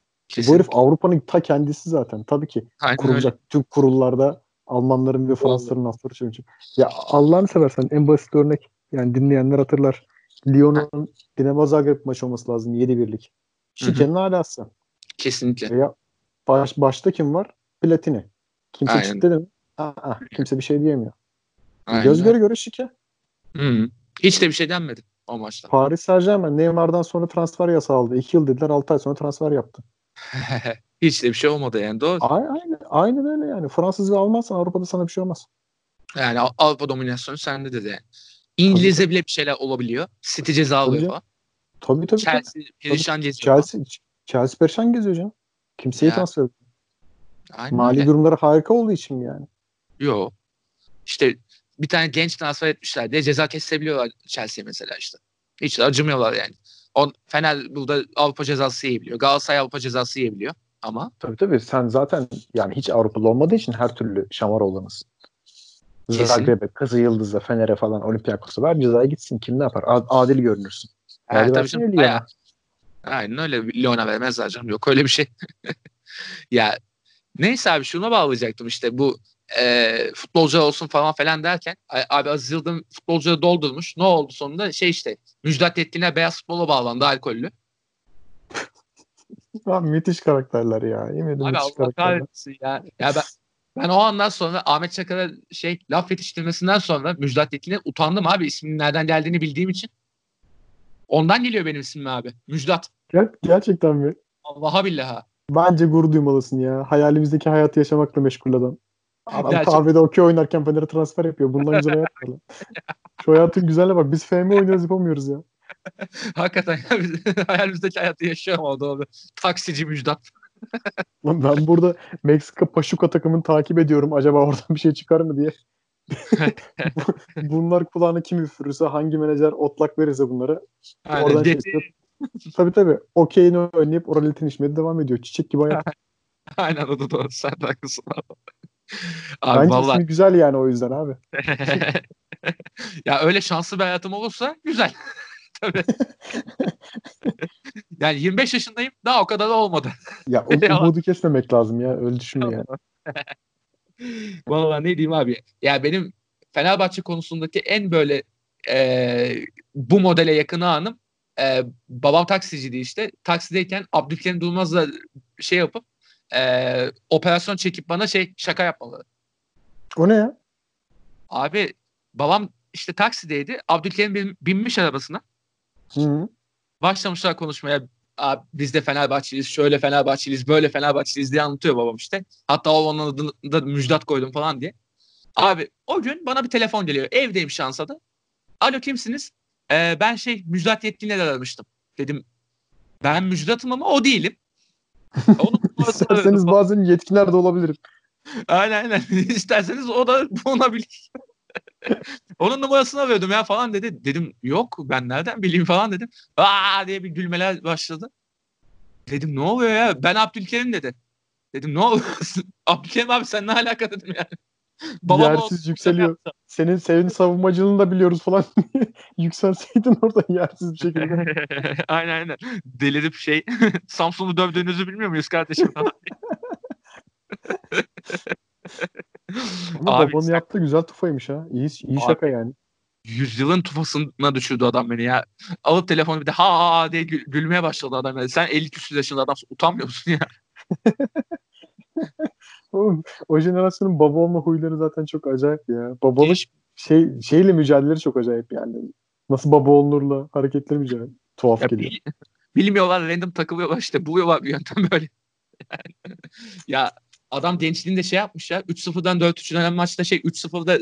Bu herif Avrupa'nın ta kendisi zaten. Tabii ki Aynen kurulacak öyle. tüm kurullarda Almanların ve Fransızların lafları çünkü. Ya Allah'ını seversen en basit örnek yani dinleyenler hatırlar. Lyon'un Dinamo Zagreb maçı olması lazım 7-1'lik. Şikenin alası. Kesinlikle. Ya baş, başta kim var? Platini. Kimse Aynen. çıktı dedi mi? Aa, kimse bir şey diyemiyor. Aynen Göz göre göre şike. Hı. Hiç de bir şey denmedi o maçta. Paris Saint Germain Neymar'dan sonra transfer yasağı aldı. 2 yıl dediler 6 ay sonra transfer yaptı. Hiç de bir şey olmadı yani doğru. Aynen, aynen, öyle yani. Fransız ve Almansan Avrupa'da sana bir şey olmaz. Yani Av- Avrupa dominasyonu sende de yani. İngilizce bile bir şeyler olabiliyor. City ceza Tabii alıyor canım. falan. Tabii tabii. tabii. Chelsea perişan geziyor. Chelsea, Chelsea perişan geziyor canım. Kimseyi Ya. transfer etmiyor. Aynen Mali öyle. durumları harika olduğu için mi yani? Yo. İşte bir tane genç transfer etmişler diye ceza kesebiliyorlar Chelsea mesela işte. Hiç de acımıyorlar yani. On, Fener burada Avrupa cezası yiyebiliyor. Galatasaray Avrupa cezası yiyebiliyor. Ama Tabii tabii. Sen zaten yani hiç Avrupalı olmadığı için her türlü şamar olanısın. Zagreb'e, Kızı Yıldız'a, Fener'e falan Olympiakos'a ver cezaya gitsin. Kim ne yapar? Adil görünürsün. ha, Hadi tabii canım, bayağı- Aynen öyle. Lyon'a vermezler canım. Yok öyle bir şey. ya neyse abi şuna bağlayacaktım işte bu e, futbolcu olsun falan falan derken abi Aziz Yıldırım futbolcuları doldurmuş. Ne oldu sonunda? Şey işte Müjdat Yetkin'e beyaz futbola bağlandı alkollü. Lan müthiş karakterler ya. Yemin Abi müthiş Allah kahretsin ya. Ya ben ben o andan sonra Ahmet Çakar'a şey laf yetiştirmesinden sonra Müjdat Yetkin'e utandım abi. isminin nereden geldiğini bildiğim için. Ondan geliyor benim ismim abi. Müjdat. Ger- gerçekten mi? Allah'a billaha. Bence gurur duymalısın ya. Hayalimizdeki hayatı yaşamakla meşgul adam. Adam Gerçekten. kahvede okey oynarken Fener'e transfer yapıyor. Bundan güzel hayat var. Şu hayatın güzelliğine bak. Biz FM oynuyoruz yapamıyoruz ya. Hakikaten ya biz hayalimizdeki hayatı o doğru. Taksici Müjdat. Lan ben burada Meksika Paşuka takımını takip ediyorum. Acaba oradan bir şey çıkar mı diye. Bu- Bunlar kulağına kim üfürürse hangi menajer otlak verirse bunları. Aynen. Oradan şey Gece- çıkıyor. Tabii tabii. Okeyini oynayıp oralitin içmeye devam ediyor. Çiçek gibi hayat. Aynen o da doğru. Sen de haklısın abi. Abi Bence vallahi. güzel yani o yüzden abi. ya öyle şanslı bir hayatım olursa güzel. Tabii. yani 25 yaşındayım. Daha o kadar da olmadı. Ya Ya. umudu kesmemek lazım ya. Öyle düşünme yani. Vallahi ne diyeyim abi. Ya benim Fenerbahçe konusundaki en böyle e, bu modele yakın anım e, babam taksiciydi işte. Taksideyken Abdülkerim Durmaz'la şey yapıp e, operasyon çekip bana şey şaka yapmaları. O ne ya? Abi babam işte taksideydi. Abdülkerim bin- binmiş arabasına. Hı. Başlamışlar konuşmaya. Abi, biz de Fenerbahçeliyiz, şöyle Fenerbahçeliyiz, böyle Fenerbahçeliyiz diye anlatıyor babam işte. Hatta o onun adını da Müjdat koydum falan diye. Abi o gün bana bir telefon geliyor. Evdeyim şansa da. Alo kimsiniz? Ee, ben şey Müjdat Yetkin'le aramıştım. Dedim ben Müjdat'ım ama o değilim. Onun İsterseniz bazen yetkiler de olabilirim. Aynen aynen. İsterseniz o da bulunabilir. Onun numarasını veriyordum ya falan dedi. Dedim yok ben nereden bileyim falan dedim. Aa diye bir gülmeler başladı. Dedim ne oluyor ya? Ben Abdülkerim dedi. Dedim ne oluyor? Abdülkerim abi sen ne alaka dedim yani. Babam yersiz yükseliyor. Senin senin savunmacılığını da biliyoruz falan. Yükselseydin orada yersiz bir şekilde. aynen aynen. Delirip şey Samsun'u dövdüğünüzü bilmiyor muyuz kardeşim? Ama Abi, babanın yaptığı güzel tufaymış ha. İyi, iyi Abi, şaka yani. Yüzyılın tufasına düşürdü adam beni ya. Alıp telefonu bir de ha ha diye gül- gülmeye başladı adam. Yani. Sen 50 küsur yaşında adamsın. Utanmıyor musun ya? Oğlum, o jenerasyonun baba olma huyları zaten çok acayip ya. Babalık şey şeyle mücadeleleri çok acayip yani. Nasıl baba olunurla hareketleri mücadele. Tuhaf ya geliyor. Bil, bilmiyorlar random takılıyorlar işte buluyorlar bir yöntem böyle. ya adam gençliğinde şey yapmış ya 3-0'dan 4-3 dönen maçta şey 3-0'da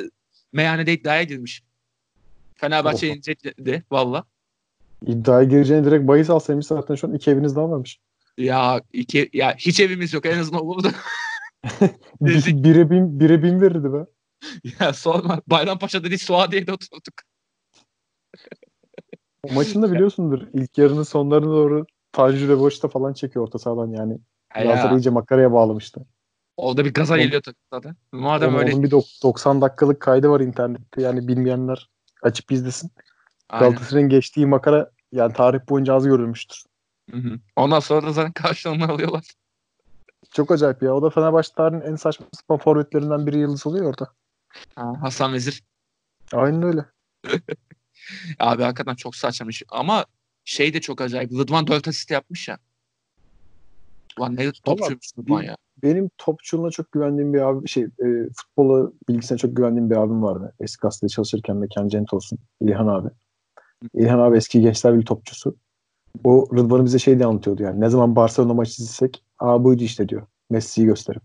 meyhanede iddiaya girmiş. Fenerbahçe yenecekti valla. İddiaya gireceğini direkt bahis alsaymış zaten şu an iki eviniz daha varmış. Ya iki ya hiç evimiz yok en azından olurdu. Bire bin, bire bin verirdi be. Ya sorma. Bayrampaşa'da değil Suadiye'de oturduk. o maçın da biliyorsundur. İlk yarının sonlarına doğru Tanju Reboş'ta falan çekiyor orta sahadan yani. Galatasaray iyice makaraya bağlamıştı. Orada bir gaza geliyor zaten. Madem onun, öyle. Onun bir 90 dakikalık kaydı var internette. Yani bilmeyenler açıp izlesin. Galatasaray'ın geçtiği makara yani tarih boyunca az görülmüştür. Hı hı. Ondan sonra da zaten karşılığını alıyorlar. Çok acayip ya. O da Fenerbahçe tarihinin en saçma sapan forvetlerinden biri yıldız oluyor orada. Ha, Hasan Vezir. Aynen öyle. Abi hakikaten çok saçmamış. Ama şey de çok acayip. Rıdvan 4 asist yapmış ya. Ulan ne topçuymuş Rıdvan ya. Benim topçuluğuna çok güvendiğim bir abi şey e, futbola bilgisine çok güvendiğim bir abim vardı. Eski gazetede çalışırken mekan cent olsun. İlhan abi. İlhan abi eski gençler bir topçusu. O Rıdvan'ı bize şey diye anlatıyordu yani. Ne zaman Barcelona maçı izlesek Aa buydu işte diyor. Messi'yi gösterip.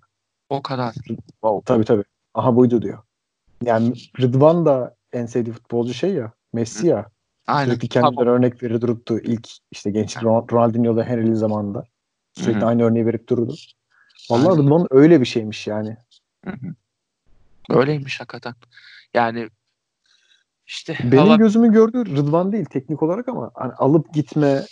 O kadar. Wow. Tabii tabii. Aha buydu diyor. Yani Rıdvan da en sevdiği futbolcu şey ya. Messi ya. Aynen. Sürekli kendinden tamam. örnek verir durdu. İlk işte genç Ronaldinho'da Henry'li zamanında. Sürekli Hı-hı. aynı örneği verip durdu. Vallahi Rıdvan öyle bir şeymiş yani. Hı-hı. Öyleymiş hakikaten. Yani işte benim Allah... gözümü gördüğü Rıdvan değil teknik olarak ama hani alıp gitme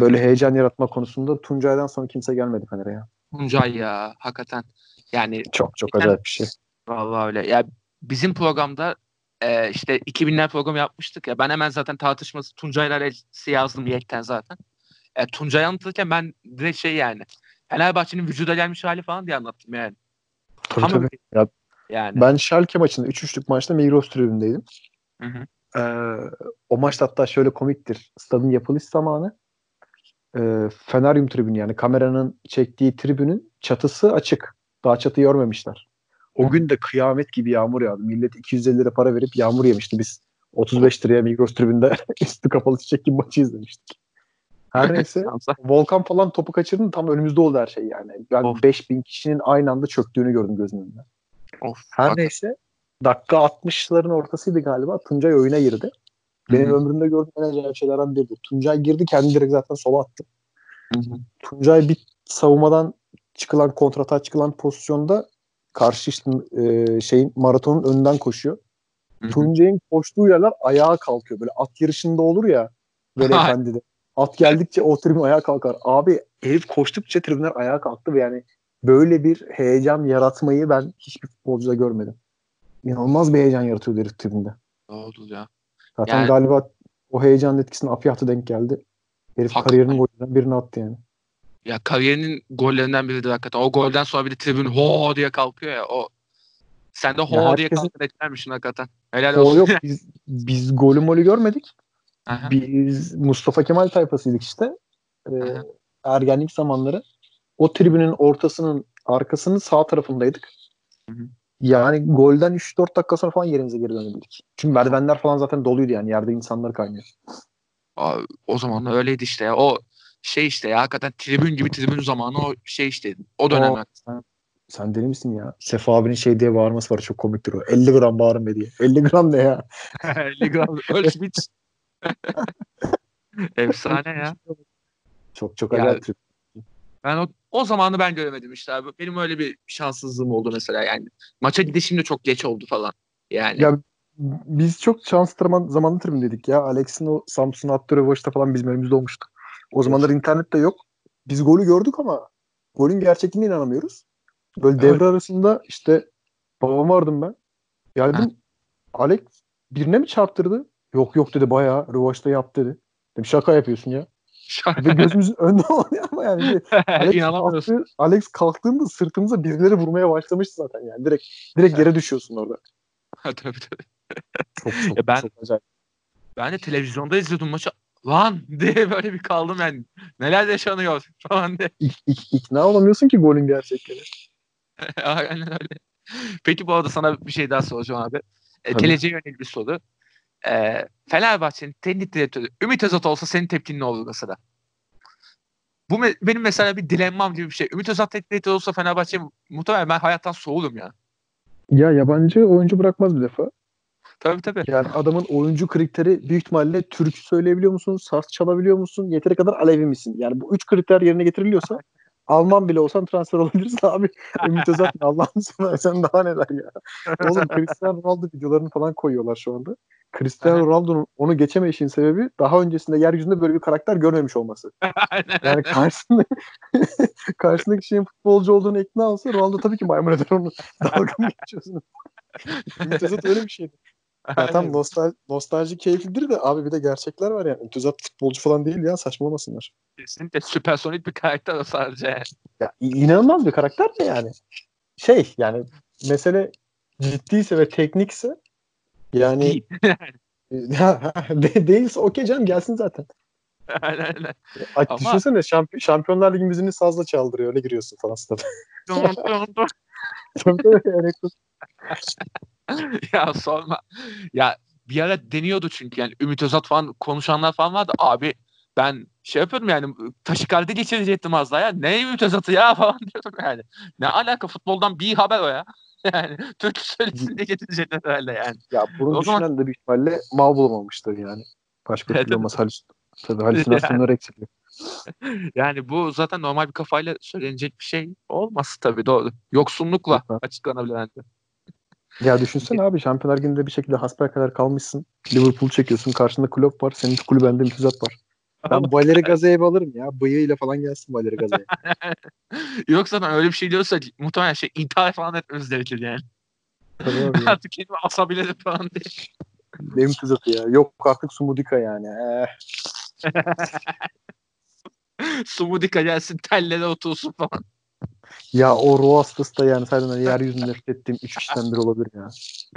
böyle heyecan yaratma konusunda Tuncay'dan sonra kimse gelmedi Fener'e ya. Tuncay ya hakikaten. Yani çok çok yani, acayip bir şey. Vallahi öyle. Ya bizim programda e, işte 2000'ler program yapmıştık ya. Ben hemen zaten tartışması Tuncay'la yazdım yekten zaten. E, Tuncay anlatırken ben direkt şey yani Fenerbahçe'nin vücuda gelmiş hali falan diye anlattım yani. Tabii Tam tabii. Ya, yani. Ben Schalke maçında 3-3'lük maçta Migros tribündeydim. Hı hı. Ee, o maçta hatta şöyle komiktir. Stadın yapılış zamanı e, Feneryum tribünü yani kameranın çektiği tribünün çatısı açık. Daha çatıyı görmemişler. O gün de kıyamet gibi yağmur yağdı. Millet 250 lira para verip yağmur yemişti. Biz 35 liraya Migros tribünde üstü kapalı çiçek gibi maçı izlemiştik. Her neyse Volkan falan topu kaçırdı tam önümüzde oldu her şey yani. Ben of. 5000 kişinin aynı anda çöktüğünü gördüm gözümün önünde. Of, her bak. neyse dakika 60'ların ortasıydı galiba. Tuncay oyuna girdi. Benim Hı-hı. ömrümde gördüğüm en acayip şeylerden biridir. Tuncay girdi kendi direkt zaten sola attı. Hı-hı. Tuncay bir savunmadan çıkılan kontrata çıkılan pozisyonda karşı işte e, şeyin maratonun önünden koşuyor. Hı-hı. Tuncay'ın koştuğu yerler ayağa kalkıyor. Böyle at yarışında olur ya böyle efendide. At geldikçe o tribün ayağa kalkar. Abi herif koştukça tribünler ayağa kalktı ve yani böyle bir heyecan yaratmayı ben hiçbir futbolcuda görmedim. İnanılmaz bir heyecan yaratıyor herif tribünde. Ne oldu ya? Zaten yani, galiba o heyecanın etkisine Afiyat'a denk geldi. Herif hakikaten. kariyerinin gollerinden birini attı yani. Ya kariyerinin gollerinden biridir hakikaten. O golden sonra bir de tribün ho diye kalkıyor ya. O sen de ho ya diye herkesin... kalkın etkilermişsin hakikaten. Helal olsun. O yok. Biz, biz golü molü görmedik. Aha. Biz Mustafa Kemal tayfasıydık işte. Ee, ergenlik zamanları. O tribünün ortasının arkasının sağ tarafındaydık. Hı hı. Yani golden 3-4 dakika sonra falan yerimize geri dönebildik. Çünkü merdivenler falan zaten doluydu yani. Yerde insanlar kaynıyor. o zaman da öyleydi işte ya. O şey işte ya hakikaten tribün gibi tribün zamanı o şey işte o dönem. O, sen, sen deli misin ya? Sefa abinin şey diye bağırması var çok komiktir o. 50 gram bağırın be diye. 50 gram ne ya? 50 gram ölçmüş. Efsane ya. Çok çok acayip. Ben o, o zamanı ben göremedim işte abi. Benim öyle bir şanssızlığım oldu mesela yani. Maça gidişim de çok geç oldu falan. Yani. Ya biz çok şans zamanlı tribündeydik ya. Alex'in o Samsun'a attığı rövaşta falan bizim önümüzde olmuştu. O zamanlar internet de yok. Biz golü gördük ama golün gerçekliğine inanamıyoruz. Böyle evet. devre arasında işte babam vardım ben. Geldim. Ha. Alex birine mi çarptırdı? Yok yok dedi bayağı rövaşta yaptı dedi. Dedim şaka yapıyorsun ya. Ve gözümüzün önünde oluyor ama yani. Alex, kalktı, Alex kalktığında sırtımıza birileri vurmaya başlamıştı zaten yani. Direkt direkt yere düşüyorsun orada. tabii tabii. Çok çok, ya ben, çok acayip. Ben de televizyonda izliyordum maçı. Lan diye böyle bir kaldım yani. Neler yaşanıyor falan diye. İk, ik, ikna olamıyorsun ki golün gerçekleri. Aynen öyle. Peki bu arada sana bir şey daha soracağım abi. E, geleceğe yönelik bir soru. E, Fenerbahçe'nin teknik direktörü Ümit Özat olsa senin tepkin ne olur mesela? Bu me- benim mesela bir dilemmam gibi bir şey. Ümit Özat teknik direktör olsa Fenerbahçe muhtemelen ben hayattan soğurum ya. Ya yabancı oyuncu bırakmaz bir defa. Tabii tabii. Yani adamın oyuncu kriteri büyük ihtimalle Türk söyleyebiliyor musun? Saz çalabiliyor musun? Yeteri kadar Alevi misin? Yani bu üç kriter yerine getiriliyorsa Alman bile olsan transfer olabilirsin abi. Ümit Özat ne Allah'ını seversen daha neler ya. Oğlum Cristiano Ronaldo videolarını falan koyuyorlar şu anda. Cristiano Ronaldo'nun onu geçemeyişin sebebi daha öncesinde yeryüzünde böyle bir karakter görmemiş olması. yani karşısında karşısındaki şeyin futbolcu olduğunu ikna olsa Ronaldo tabii ki maymun eder onu. Dalga mı geçiyorsunuz? Ümit Özat öyle bir şeydi. Ya tam nostal nostalji keyiflidir de abi bir de gerçekler var yani. Tuzat futbolcu falan değil ya saçmalamasınlar. Kesinlikle süpersonik bir karakter o sadece. Ya inanılmaz bir karakter de yani. Şey yani mesele ciddiyse ve teknikse yani de, değilse okey canım gelsin zaten. aynen aynen. Ay, Ama... Düşünsene şamp Şampiyonlar Ligi müziğini sazla çaldırıyor öyle giriyorsun falan stada. ya sorma. Ya bir ara deniyordu çünkü yani Ümit Özat falan konuşanlar falan vardı. Abi ben şey yapıyordum yani taşikardi geçirecektim az daha ya. Ne Ümit Özat'ı ya falan diyordum yani. Ne alaka futboldan bir haber o ya. Yani Türk söylesin diye getirecekler herhalde yani. Ya bunu o düşünen zaman... de büyük ihtimalle mal bulamamıştır yani. Başka türlü olmaz halüs tabii halüsinasyonlar yani. yani bu zaten normal bir kafayla söylenecek bir şey olmaz tabii doğru. Yoksunlukla açıklanabilen. Ya düşünsene abi Şampiyonlar Ligi'nde bir şekilde hasper kadar kalmışsın. Liverpool çekiyorsun. Karşında kulüp var. Senin kulübende mütizat var. Ben Valeri Gaze'yi alırım ya. Bıyığıyla falan gelsin Valeri Gaze'ye. Yok zaten öyle bir şey diyorsa muhtemelen şey intihar falan etmemiz gerekir yani. Tabii artık kendimi asabilirim falan diye. Benim tuzatı ya. Yok artık Sumudika yani. Eh. Sumudika gelsin tellere otursun falan. Ya o ruh hastası da yani sadece yeryüzünde nefret ettiğim üç kişiden biri olabilir ya.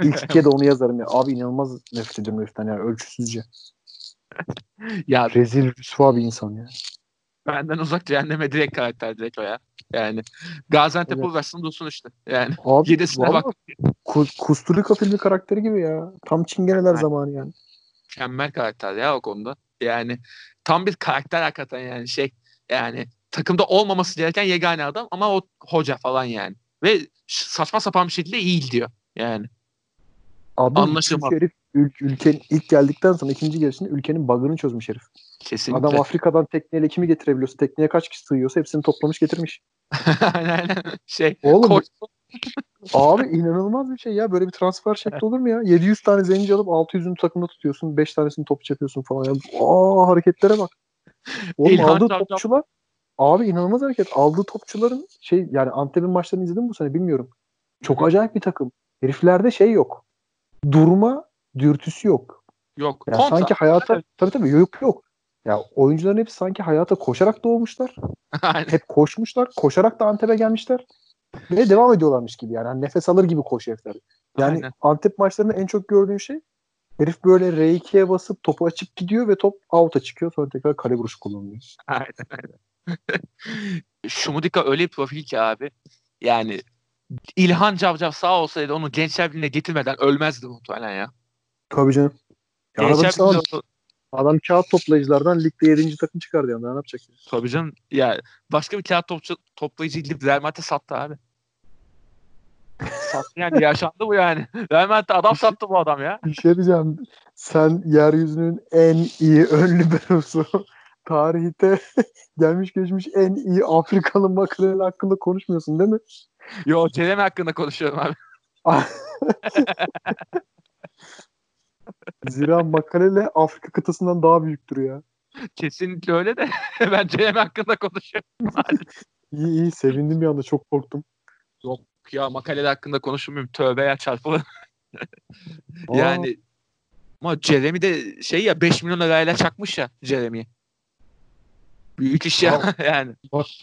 İlk ikiye de onu yazarım ya. Abi inanılmaz nefret ediyorum heriften ya. Ölçüsüzce. ya Rezil rüsva bir insan ya. Benden uzak cehenneme direkt karakter direkt o ya. Yani Gaziantep evet. dursun işte. Yani Abi, yedisine bak. Kusturika filmi karakteri gibi ya. Tam çingeneler yani. zamanı yani. Mükemmel karakter ya o konuda. Yani tam bir karakter hakikaten yani şey yani takımda olmaması gereken yegane adam ama o hoca falan yani. Ve saçma sapan bir şekilde iyi diyor yani. Abi Anlaşılmaz. Herif ül- ülkenin ilk geldikten sonra ikinci gelişinde ülkenin bug'ını çözmüş herif. Kesinlikle. Adam Afrika'dan tekneyle kimi getirebiliyorsa, tekneye kaç kişi sığıyorsa hepsini toplamış getirmiş. aynen Şey, Oğlum, koç... abi inanılmaz bir şey ya. Böyle bir transfer şekli olur mu ya? 700 tane zenci alıp 600'ünü takımda tutuyorsun. 5 tanesini topçu yapıyorsun falan. Ya. Aa hareketlere bak. Oğlum İlhan aldığı topçular Abi inanılmaz hareket. Aldığı topçuların şey yani Antep'in maçlarını izledim bu sene bilmiyorum. Çok acayip bir takım. Heriflerde şey yok. Durma dürtüsü yok. Yok. Yani sanki hayata tabii tabii yok yok. Ya oyuncuların hepsi sanki hayata koşarak doğmuşlar. Hep koşmuşlar. Koşarak da Antep'e gelmişler. Ve devam ediyorlarmış gibi yani. yani nefes alır gibi koşuyor herifler. Yani Aynen. Antep maçlarında en çok gördüğüm şey herif böyle R2'ye basıp topu açıp gidiyor ve top out'a çıkıyor. Sonra tekrar kale vuruşu kullanılıyor. Aynen aynen. Şumudika öyle bir profil ki abi. Yani İlhan Cavcav sağ olsaydı onu Gençler Birliği'ne getirmeden ölmezdi muhtemelen ya. Tabii canım. Ya Gençler Birliği Adam kağıt toplayıcılardan ligde 7. takım çıkardı yani. Ne yapacak? Ya? Tabii canım. Ya başka bir kağıt topçu, toplayıcı Real Madrid'e sattı abi. sattı yani yaşandı bu yani. Real Madrid'e adam sattı bu adam ya. Bir şey diyeceğim. Sen yeryüzünün en iyi ön liberosu tarihte gelmiş geçmiş en iyi Afrikalı makareli hakkında konuşmuyorsun değil mi? Yo Ceremi hakkında konuşuyorum abi. Zira makarele Afrika kıtasından daha büyüktür ya. Kesinlikle öyle de ben Ceremi hakkında konuşuyorum. iyi iyi sevindim bir anda çok korktum. Yok ya makaleli hakkında konuşmuyorum. Tövbe ya çarpılır. yani ama Jeremy de şey ya 5 milyon lirayla çakmış ya Jeremy'yi. Büyük iş ya yani.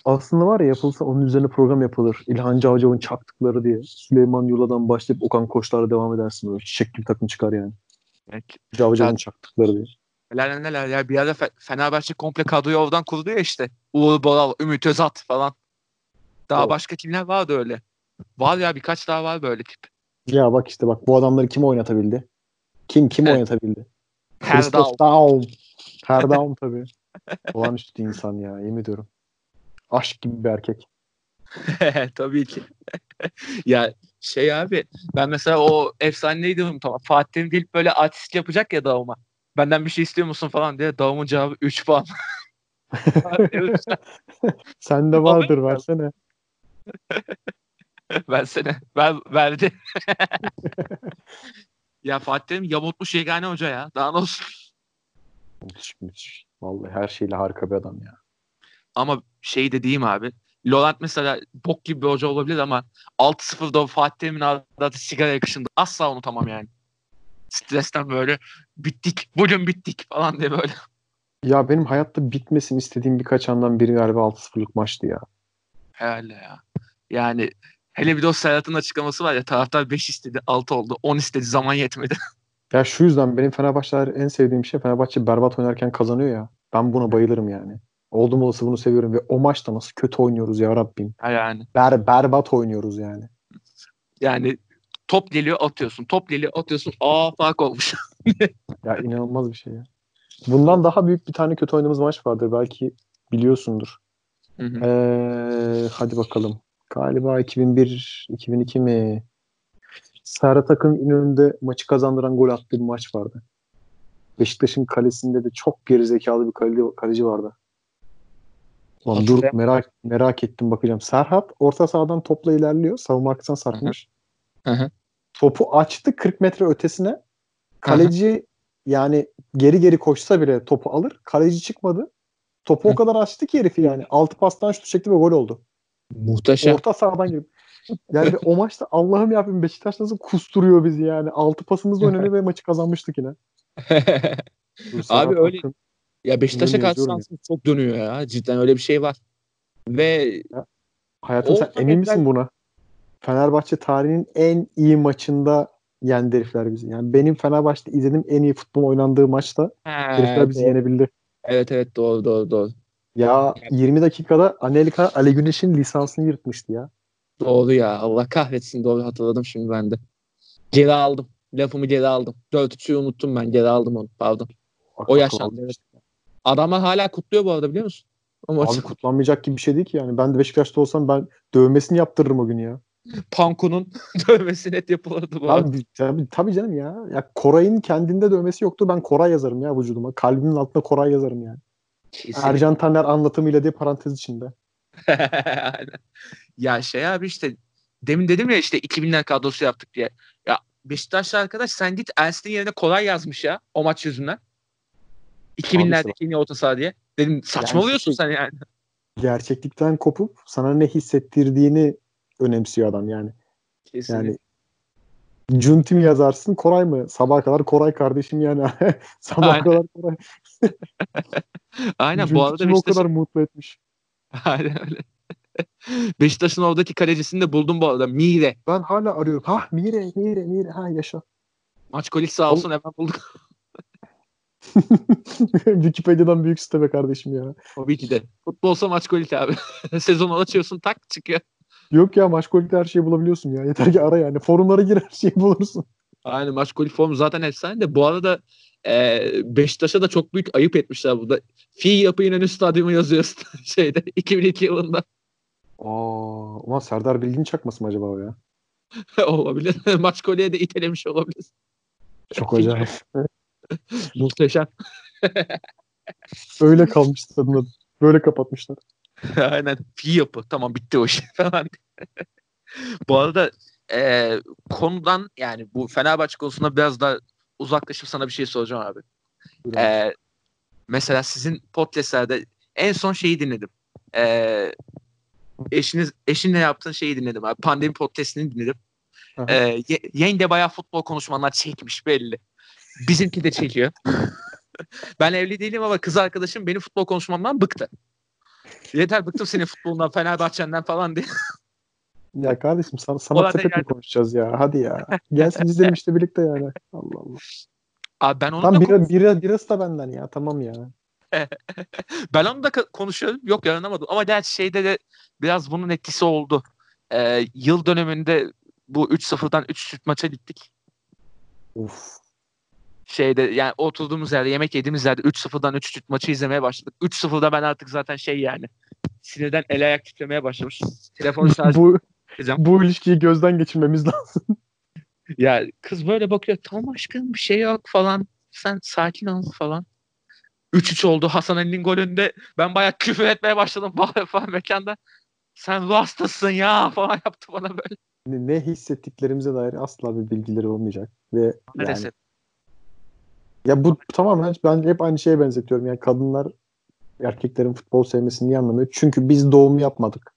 Aslında var ya yapılsa onun üzerine program yapılır. İlhan Cavcav'ın çaktıkları diye. Süleyman Yula'dan başlayıp Okan Koçlar'a devam edersin böyle. Çiçek gibi takım çıkar yani. Evet. Cavcav'ın çaktıkları diye. Neler neler ya bir ara Fenerbahçe komple kadroyu oradan kurdu ya işte. Uğur Boral, Ümit Özat falan. Daha o. başka kimler vardı öyle? Var ya birkaç daha var böyle tip. Ya bak işte bak bu adamları kim oynatabildi? Kim kim evet. oynatabildi? Christoph Daum. Her Daum tabii. Olağanüstü insan ya yemin ediyorum. Aşk gibi bir erkek. tabii ki. ya şey abi ben mesela o efsaneydi tamam. Fatih'in gelip böyle artist yapacak ya Daum'a. Benden bir şey istiyor musun falan diye Daum'un cevabı 3 puan. Sen de vardır versene. versene. Ver, verdi. ya Fatih Terim yamultmuş yegane hoca ya. Daha ne olsun. Müthiş müthiş. Vallahi her şeyle harika bir adam ya. Ama şey de diyeyim abi. Laurent mesela bok gibi bir hoca olabilir ama 6-0'da Fatih Terim'in adı sigara yakışında asla unutamam yani. Stresten böyle bittik, bugün bittik falan diye böyle. Ya benim hayatta bitmesin istediğim birkaç andan biri galiba 6-0'lık maçtı ya. Herhalde ya. Yani hele bir de o Serhat'ın açıklaması var ya taraftar 5 istedi 6 oldu 10 istedi zaman yetmedi. Ya şu yüzden benim Fenerbahçeler en sevdiğim şey Fenerbahçe berbat oynarken kazanıyor ya. Ben buna bayılırım yani. Oldum olası bunu seviyorum ve o maçta nasıl kötü oynuyoruz ya Rabbim. Yani. Ber, berbat oynuyoruz yani. Yani top geliyor atıyorsun. Top geliyor atıyorsun. Aa fark olmuş. ya inanılmaz bir şey ya. Bundan daha büyük bir tane kötü oynadığımız maç vardır. Belki biliyorsundur. Hı hı. Ee, hadi bakalım. Galiba 2001, 2002 mi? Serhat Akın İnönü'nde maçı kazandıran gol attığı bir maç vardı. Beşiktaş'ın kalesinde de çok gerizekalı bir kaleci, kaleci vardı. Ulan dur merak merak ettim bakacağım. Serhat orta sahadan topla ilerliyor. Savunma arkasına sarkmış. Hı hı. Topu açtı 40 metre ötesine. Kaleci hı hı. yani geri geri koşsa bile topu alır. Kaleci çıkmadı. Topu hı. o kadar açtı ki herifi yani. Altı pastan şut çekti ve gol oldu. Muhteşem. Orta sahadan girip. Yani o maçta Allah'ım yapayım Beşiktaş nasıl kusturuyor bizi yani. Altı pasımızla oynadı ve maçı kazanmıştık yine. Abi öyle. Bakın. Ya Beşiktaş'a karşı şansım çok dönüyor ya. Cidden öyle bir şey var. Ve ya, hayatım sen emin misin buna? Fenerbahçe tarihinin en iyi maçında yendi herifler bizi. Yani benim Fenerbahçe'de izlediğim en iyi futbol oynandığı maçta He, herifler bizi doğru. yenebildi. Evet evet doğru doğru doğru. Ya 20 dakikada Anelika Ali Güneş'in lisansını yırtmıştı ya. Doğru ya. Allah kahretsin. Doğru hatırladım şimdi ben de. Geri aldım. Lafımı geri aldım. 4-3'ü unuttum ben. Geri aldım onu. Pardon. Bak, o yaşandı. Evet. Adamlar hala kutluyor bu arada biliyor musun? O Abi kutlanmayacak gibi bir şey değil ki yani. Ben de Beşiktaş'ta olsam ben dövmesini yaptırırım o gün ya. Panku'nun dövmesi net yapılırdı bu abi, tabii, tabii canım ya. ya Koray'ın kendinde dövmesi yoktu. Ben Koray yazarım ya vücuduma. Kalbimin altında Koray yazarım yani. Kesinlikle. Ercan Taner anlatımıyla diye parantez içinde. ya şey abi işte demin dedim ya işte 2000'ler kadrosu yaptık diye. Ya Beşiktaşlı arkadaş sen git Ersin'in yerine kolay yazmış ya o maç yüzünden. 2000'lerdeki en iyi orta saha diye. Dedim saçmalıyorsun yani, sen yani. Gerçeklikten kopup sana ne hissettirdiğini önemsiyor adam yani. Kesinlikle. Yani Cunti mi yazarsın Koray mı? Sabah kadar Koray kardeşim yani. Sabah Aynen. kadar Koray. Aynen bu arada Beşiktaş... o kadar mutlu etmiş. Aynen öyle. Beşiktaş'ın oradaki kalecisini de buldum bu arada. Mire. Ben hala arıyorum. Ha Mire, Mire, Mire. Ha yaşa. Maç kolik sağ olsun hemen bulduk. Wikipedia'dan büyük site be kardeşim ya. Tabii ki de. Futbolsa maç kolik abi. Sezonu açıyorsun tak çıkıyor. Yok ya maç kolikte her şeyi bulabiliyorsun ya. Yeter ki ara yani. Forumlara gir her şeyi bulursun. Aynen maç kolik forum zaten efsane de. Bu arada e, Beşiktaş'a da çok büyük ayıp etmişler burada. Fi yapı İnönü Stadyumu yazıyor şeyde 2002 yılında. Aa, ulan Serdar Bilgin çakması mı acaba o ya? olabilir. Maç kolye de itelemiş olabilir. Çok acayip. Muhteşem. Öyle kalmış tadına. Böyle kapatmışlar. Aynen. Fi yapı. Tamam bitti o iş falan. bu arada e, konudan yani bu Fenerbahçe konusunda biraz daha uzaklaşıp sana bir şey soracağım abi. E, mesela sizin podcastlerde en son şeyi dinledim. E, eşiniz eşinle yaptığın şeyi dinledim abi. Pandemi podcast'ini dinledim. Ee, ye, yenge bayağı futbol konuşmalar çekmiş belli. Bizimki de çekiyor. ben evli değilim ama kız arkadaşım benim futbol konuşmamdan bıktı. Yeter bıktım senin futbolundan, Fenerbahçe'nden falan diye. ya kardeşim sana, sana sepet mi konuşacağız ya? Hadi ya. Gelsin izleyelim işte birlikte yani. Allah Allah. Abi ben onu Tam da bira, bira, birası da benden ya. Tamam ya. ben onu da konuşuyorum. Yok yaranamadım. Ama gerçi şeyde de biraz bunun etkisi oldu. Ee, yıl döneminde bu 3-0'dan 3 süt maça gittik. Of. Şeyde yani oturduğumuz yerde yemek yediğimiz yerde 3-0'dan 3 süt maçı izlemeye başladık. 3-0'da ben artık zaten şey yani sinirden el ayak titremeye başlamış. Telefonu şarj bu, bu ilişkiyi gözden geçirmemiz lazım. ya kız böyle bakıyor tamam aşkım bir şey yok falan. Sen sakin ol falan. 3-3 oldu Hasan Ali'nin golünde. Ben bayağı küfür etmeye başladım falan mekanda. Sen bu hastasın ya falan yaptı bana böyle. Ne hissettiklerimize dair asla bir bilgileri olmayacak. Ve Maalesef. Yani, ya bu tamamen ben hep aynı şeye benzetiyorum. Yani kadınlar erkeklerin futbol sevmesini niye anlamıyor? Çünkü biz doğum yapmadık.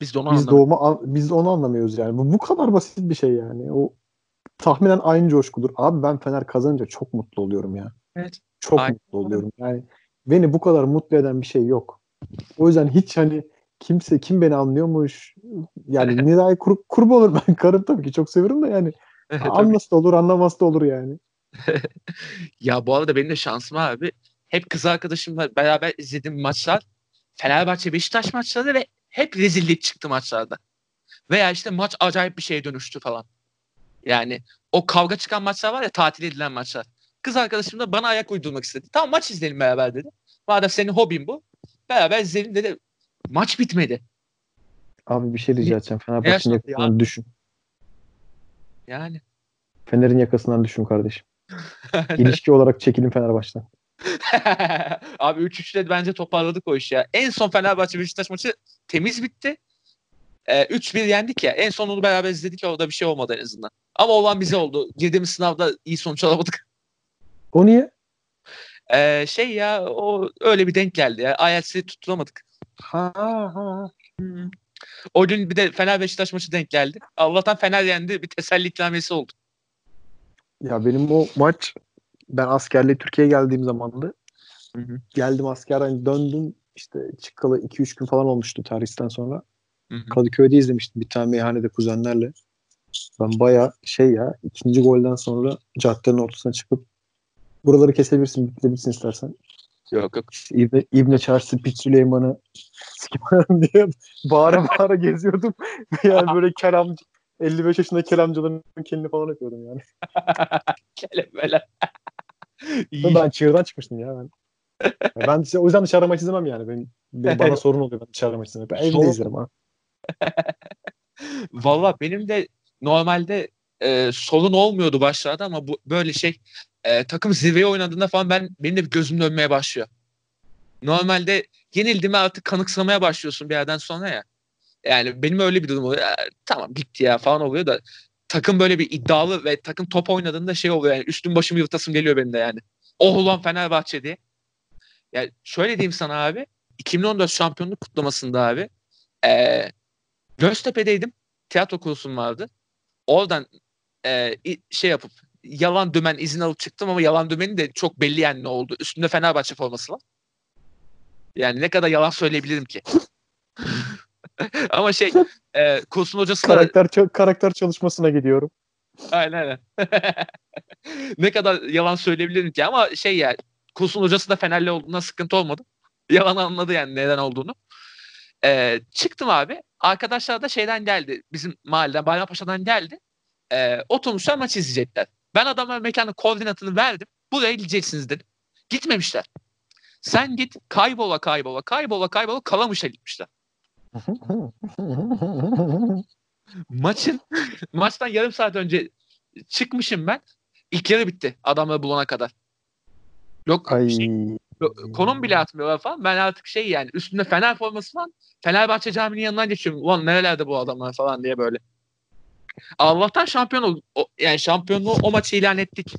Biz de onu biz doğumu biz onu anlamıyoruz yani. Bu bu kadar basit bir şey yani. O tahminen aynı coşkudur. Abi ben Fener kazanınca çok mutlu oluyorum ya. Evet. Çok Aynen. mutlu oluyorum. Yani beni bu kadar mutlu eden bir şey yok. O yüzden hiç hani kimse kim beni anlıyormuş yani Nida'yı kur, kurbu olur ben karım tabii ki çok severim de yani anlası da olur anlaması da olur yani. ya bu arada benim de şansım abi hep kız arkadaşımla beraber izlediğim maçlar Fenerbahçe Beşiktaş maçları ve hep rezillik çıktı maçlarda. Veya işte maç acayip bir şeye dönüştü falan. Yani o kavga çıkan maçlar var ya tatil edilen maçlar. Kız arkadaşım da bana ayak uydurmak istedi. Tamam maç izleyelim beraber dedi. Madem senin hobin bu. Beraber izleyelim dedi. Maç bitmedi. Abi bir şey rica edeceğim. Fenerbahçe'nin yakasından ya. düşün. Yani. Fener'in yakasından düşün kardeşim. İlişki olarak çekilin Fenerbahçe'den. Abi 3-3'le bence toparladık o işi ya. En son Fenerbahçe Beşiktaş maçı temiz bitti. Ee, 3-1 yendik ya. En son onu beraber izledik ya orada bir şey olmadı en azından. Ama olan bize oldu. Girdiğimiz sınavda iyi sonuç alamadık. O niye? Ee, şey ya o öyle bir denk geldi ya. IELTS'i tutturamadık. Ha ha. Hmm. O gün bir de Fener Beşiktaş maçı denk geldi. Allah'tan Fener yendi. Bir teselli ikramiyesi oldu. Ya benim o maç ben askerliğe Türkiye'ye geldiğim zamandı. Hı hı. Geldim askerden döndüm. İşte çıkalı 2-3 gün falan olmuştu tarihten sonra. Hı hı. Kadıköy'de izlemiştim bir tane meyhanede kuzenlerle. Ben baya şey ya ikinci golden sonra caddenin ortasına çıkıp buraları kesebilirsin, bitirebilirsin istersen. Yok yok. İbne, İbne Çarşı Pit Süleyman'ı diye bağıra bağıra geziyordum. yani böyle kelamcı 55 yaşında kelamcıların kendini falan yapıyordum yani. Kelemeler. Ben çığırdan çıkmıştım ya ben. ben o yüzden dışarı maç izlemem yani. Benim, benim bana sorun oluyor ben dışarı maç izlemek. Ben evde izlerim ha. Valla benim de normalde e, solun olmuyordu başlarda ama bu böyle şey e, takım zirveye oynadığında falan ben benim de gözüm dönmeye başlıyor. Normalde yenildiğimi artık kanıksamaya başlıyorsun bir yerden sonra ya. Yani benim öyle bir durum oluyor. Ya, tamam bitti ya falan oluyor da takım böyle bir iddialı ve takım top oynadığında şey oluyor yani üstüm başımı yırtasım geliyor benim de yani. Oh ulan Fenerbahçe diye. Yani şöyle diyeyim sana abi 2014 şampiyonluk kutlamasında abi e, Göztepe'deydim. Tiyatro kursum vardı. Oradan e, şey yapıp yalan dümen izin alıp çıktım ama yalan dümeni de çok belli yani ne oldu. Üstünde Fenerbahçe forması var. Yani ne kadar yalan söyleyebilirim ki. ama şey e, kursun hocası da... Karakter, karakter çalışmasına gidiyorum. Aynen aynen. ne kadar yalan söyleyebilirim ki ama şey yani kursun hocası da Fenerli olduğuna sıkıntı olmadı. Yalan anladı yani neden olduğunu. Ee, çıktım abi. Arkadaşlar da şeyden geldi. Bizim mahalleden Bayrampaşa'dan geldi. Ee, oturmuşlar maç izleyecekler. Ben adamlara mekanın koordinatını verdim. Buraya gideceksiniz dedim. Gitmemişler. Sen git kaybola kaybola kaybola kaybola Kalamış'a gitmişler. Maçın maçtan yarım saat önce çıkmışım ben. İlk yarı bitti adamları bulana kadar. Yok Ay. şey, konum bile atmıyorlar falan. Ben artık şey yani üstünde Fener forması falan Fenerbahçe caminin yanından geçiyorum. Ulan nerelerde bu adamlar falan diye böyle. Allah'tan şampiyon ol, o, yani şampiyonluğu o maçı ilan ettik.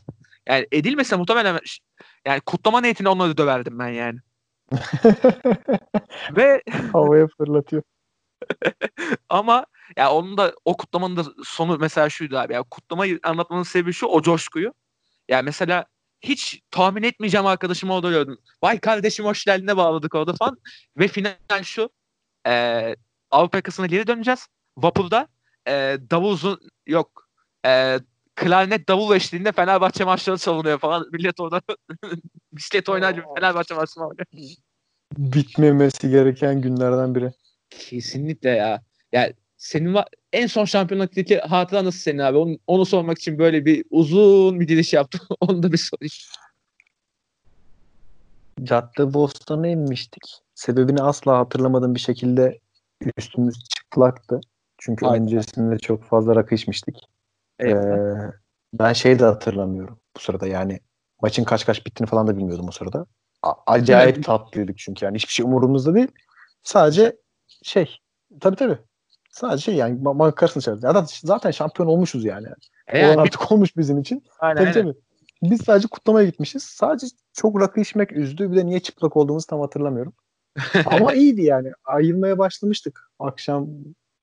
Yani edilmese muhtemelen yani kutlama niyetine onları döverdim ben yani. Ve havaya fırlatıyor. Ama ya onun da o kutlamanın da sonu mesela şuydu abi. Ya kutlamayı anlatmanın sebebi şu o coşkuyu. Yani mesela hiç tahmin etmeyeceğim arkadaşım orada gördüm. Vay kardeşim hoş geldine bağladık orada falan. Ve final şu. E, Avrupa yakasına geri döneceğiz. Vapurda e, davul yok. E, klarnet davul eşliğinde Fenerbahçe maçları çalınıyor falan. Millet orada bisiklet oynar gibi Fenerbahçe maçı oynuyor. Bitmemesi gereken günlerden biri. Kesinlikle ya. Yani senin var en son şampiyonluktaki hatıra nasıl senin abi? Onu, onu sormak için böyle bir uzun bir giriş yaptım. onu da bir sorayım. Cadde Boston'a inmiştik. Sebebini asla hatırlamadığım bir şekilde üstümüz çıplaktı. Çünkü Aynen. öncesinde çok fazla rakı içmiştik. Evet. Ee, ben şeyi de hatırlamıyorum bu sırada yani maçın kaç kaç bittiğini falan da bilmiyordum o sırada. A- acayip tatlıydık çünkü yani hiçbir şey umurumuzda değil. Sadece şey tabii tabii Sadece şey yani makarsın içeride. Zaten, zaten şampiyon olmuşuz yani. E yani artık bir... olmuş bizim için. Aynen, tabii, aynen. tabii. Biz sadece kutlamaya gitmişiz. Sadece çok rakı içmek üzdü. Bir de niye çıplak olduğumuzu tam hatırlamıyorum. Ama iyiydi yani. Ayılmaya başlamıştık. Akşam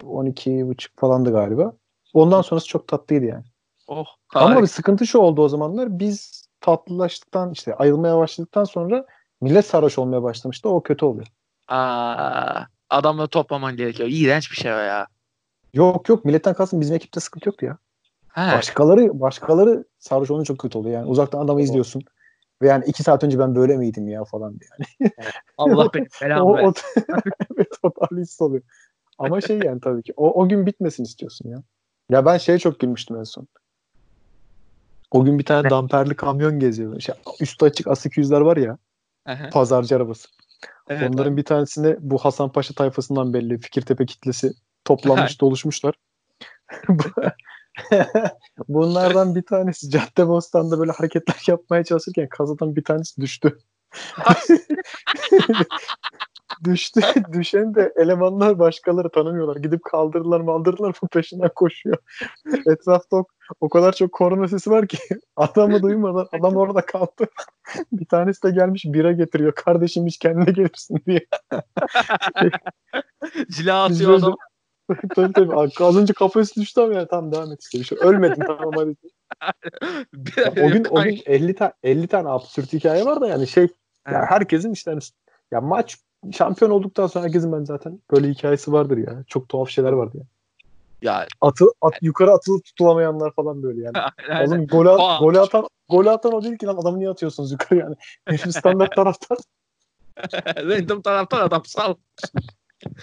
12.30 falandı galiba. Ondan sonrası çok tatlıydı yani. Oh, Ama bir sıkıntı şu oldu o zamanlar. Biz tatlılaştıktan işte ayılmaya başladıktan sonra millet sarhoş olmaya başlamıştı. O kötü oluyor. Aa, adamla toplaman gerekiyor. İğrenç bir şey o ya. Yok yok milletten kalsın bizim ekipte sıkıntı yoktu ya. He. Başkaları başkaları sarhoş olunca çok kötü oluyor yani. Uzaktan adamı oh. izliyorsun. Ve yani iki saat önce ben böyle miydim ya falan diye yani. Allah benim belamı o talihsiz oluyor. Ama şey yani tabii ki o, o gün bitmesin istiyorsun ya. Ya ben şeye çok gülmüştüm en son. O gün bir tane damperli kamyon geziyor. Şey, üstü açık A800'ler var ya. Aha. Pazarcı arabası. Evet, Onların abi. bir tanesinde bu Hasan Paşa tayfasından belli Fikirtepe kitlesi toplanmış doluşmuşlar. Bunlardan bir tanesi Cadde Bostan'da böyle hareketler yapmaya çalışırken kazadan bir tanesi düştü. düştü. Düşen de elemanlar başkaları tanımıyorlar. Gidip kaldırırlar maldırırlar bu peşinden koşuyor. Etrafta o, o kadar çok korna sesi var ki adamı duymadan adam orada kaldı. bir tanesi de gelmiş bira getiriyor. Kardeşim hiç kendine gelirsin diye. Cila atıyor adam. tabii tabii. Az önce kafası düştü ama ya tamam devam et işte. Şey. Ölmedin tamam hadi. o gün o gün 50 tane 50 tane absürt hikaye var da yani şey ya herkesin işte hani, ya maç şampiyon olduktan sonra herkesin ben zaten böyle hikayesi vardır ya. Çok tuhaf şeyler vardı ya. Ya atı at, yukarı atılıp tutulamayanlar falan böyle yani. Oğlum gol, at, gol atan gol atan o değil ki lan adamı niye atıyorsunuz yukarı yani. Herif standart taraftar. Random taraftar adam sal.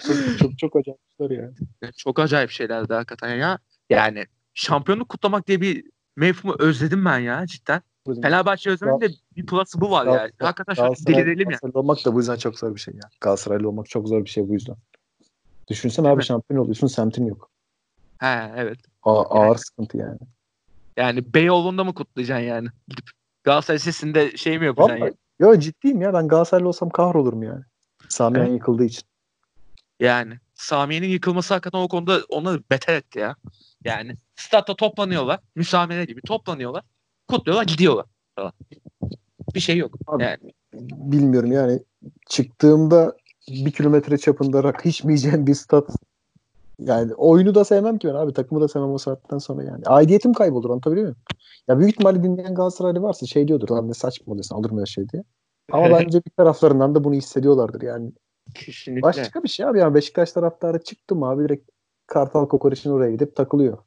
çok, çok çok acayip şeyler yani. Çok acayip şeylerdi hakikaten ya. Yani şampiyonluk kutlamak diye bir mevhumu özledim ben ya cidden. Fenerbahçe özlemenin de bir plası bu var Gal- yani. Hakikaten şöyle delirelim ya. Galatasaraylı olmak da bu yüzden çok zor bir şey ya. Galatasaraylı olmak çok zor bir şey bu yüzden. Düşünsene abi şampiyon oluyorsun semtin yok. He evet. A- ağır yani. sıkıntı yani. Yani Beyoğlu'nda mı kutlayacaksın yani? Gidip Galatasaray sesinde şey mi yapacaksın? Vallahi, yani? Yo ciddiyim ya ben Galatasaraylı olsam kahrolurum yani. Samiyen evet. yıkıldığı için. Yani Samiye'nin yıkılması hakikaten o konuda onları beter etti ya. Yani statta toplanıyorlar. Müsamere gibi toplanıyorlar. Kutluyorlar gidiyorlar falan. Bir şey yok. Abi, yani. Bilmiyorum yani çıktığımda bir kilometre çapında rakı içmeyeceğim bir stat yani oyunu da sevmem ki ben abi takımı da sevmem o saatten sonra yani. Aidiyetim kaybolur anlatabiliyor muyum? Ya büyük ihtimalle dinleyen Galatasaraylı varsa şey diyordur lan ne saçma oluyorsun alır mı şey diye. Ama bence bir taraflarından da bunu hissediyorlardır yani. Kesinlikle. Başka bir şey abi yani Beşiktaş taraftarı çıktı mı abi direkt Kartal Kokoreç'in oraya gidip takılıyor.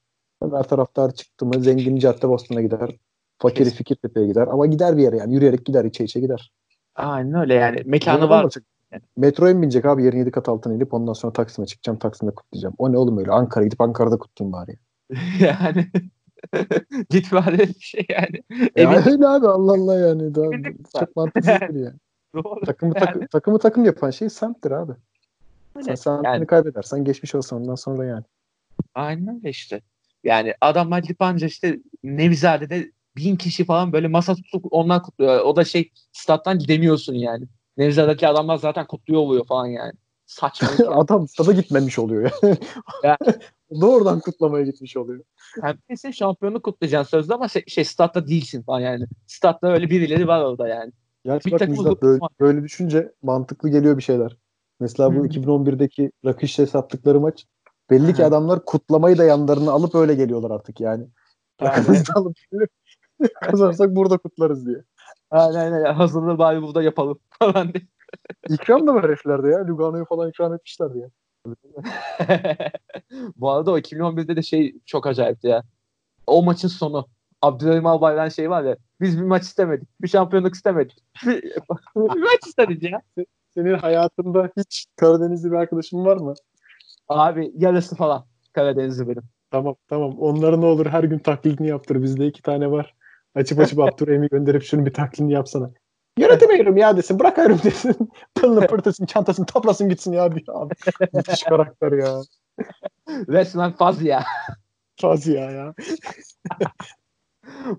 Ömer taraftar çıktı mı zengin cadde Boston'a gider. Fakiri Kesin. Fikirtepe'ye gider. Ama gider bir yere yani. Yürüyerek gider içe içe gider. Aynen öyle yani. Mekanı var. Yani. Metroya mı binecek abi? Yerin yedi kat altına inip ondan sonra Taksim'e çıkacağım. Taksim'de kutlayacağım. O ne oğlum öyle? Ankara gidip Ankara'da kutlayayım bari. yani Git bari bir şey yani. Ya Emin... öyle abi Allah Allah yani. Daha, çok mantıksızdır yani. Doğru. Takımı, yani. tak, takımı takım yapan şey semttir abi. Öyle. Sen semtini yani. kaybedersen geçmiş olsun ondan sonra yani. Aynen öyle işte. Yani adamlar gidip anca işte Nevizade'de bin kişi falan böyle masa tutup ondan kutluyor. O da şey stat'tan gidemiyorsun yani. Nevzadaki adamlar zaten kutluyor oluyor falan yani. Saçma. Adam stada gitmemiş oluyor yani. yani. Doğrudan kutlamaya gitmiş oluyor. Hem kesin şampiyonu kutlayacaksın sözde ama şey, şey statta değilsin falan yani. Statta öyle birileri var orada yani. Gerçi bir bak Müjdat, böyle, böyle düşünce mantıklı geliyor bir şeyler. Mesela bu hmm. 2011'deki Rakış'la sattıkları maç belli ki adamlar kutlamayı da yanlarına alıp öyle geliyorlar artık yani. yani. alıp kazanırsak burada kutlarız diye. Aynen aynen. Hazırlığı bari burada yapalım falan diye. İkram da var heriflerde ya. Lugano'yu falan ikram etmişlerdi ya. Bu arada o 2011'de de şey çok acayipti ya. O maçın sonu. Abdülhalim Albayrak'ın şey var ya. Biz bir maç istemedik. Bir şampiyonluk istemedik. bir maç istedik ya. Senin hayatında hiç Karadenizli bir arkadaşın var mı? Abi yarısı falan Karadenizli benim. Tamam tamam. Onların ne olur her gün taklidini yaptır. Bizde iki tane var. Açıp açıp Abdurrahim'i gönderip şunu bir taklidini yapsana. Yönetemiyorum ya desin. Bırakıyorum desin. Pılını pırtasın çantasını toplasın gitsin ya. Abi, müthiş karakter ya. Resmen faz ya. Faz ya ya.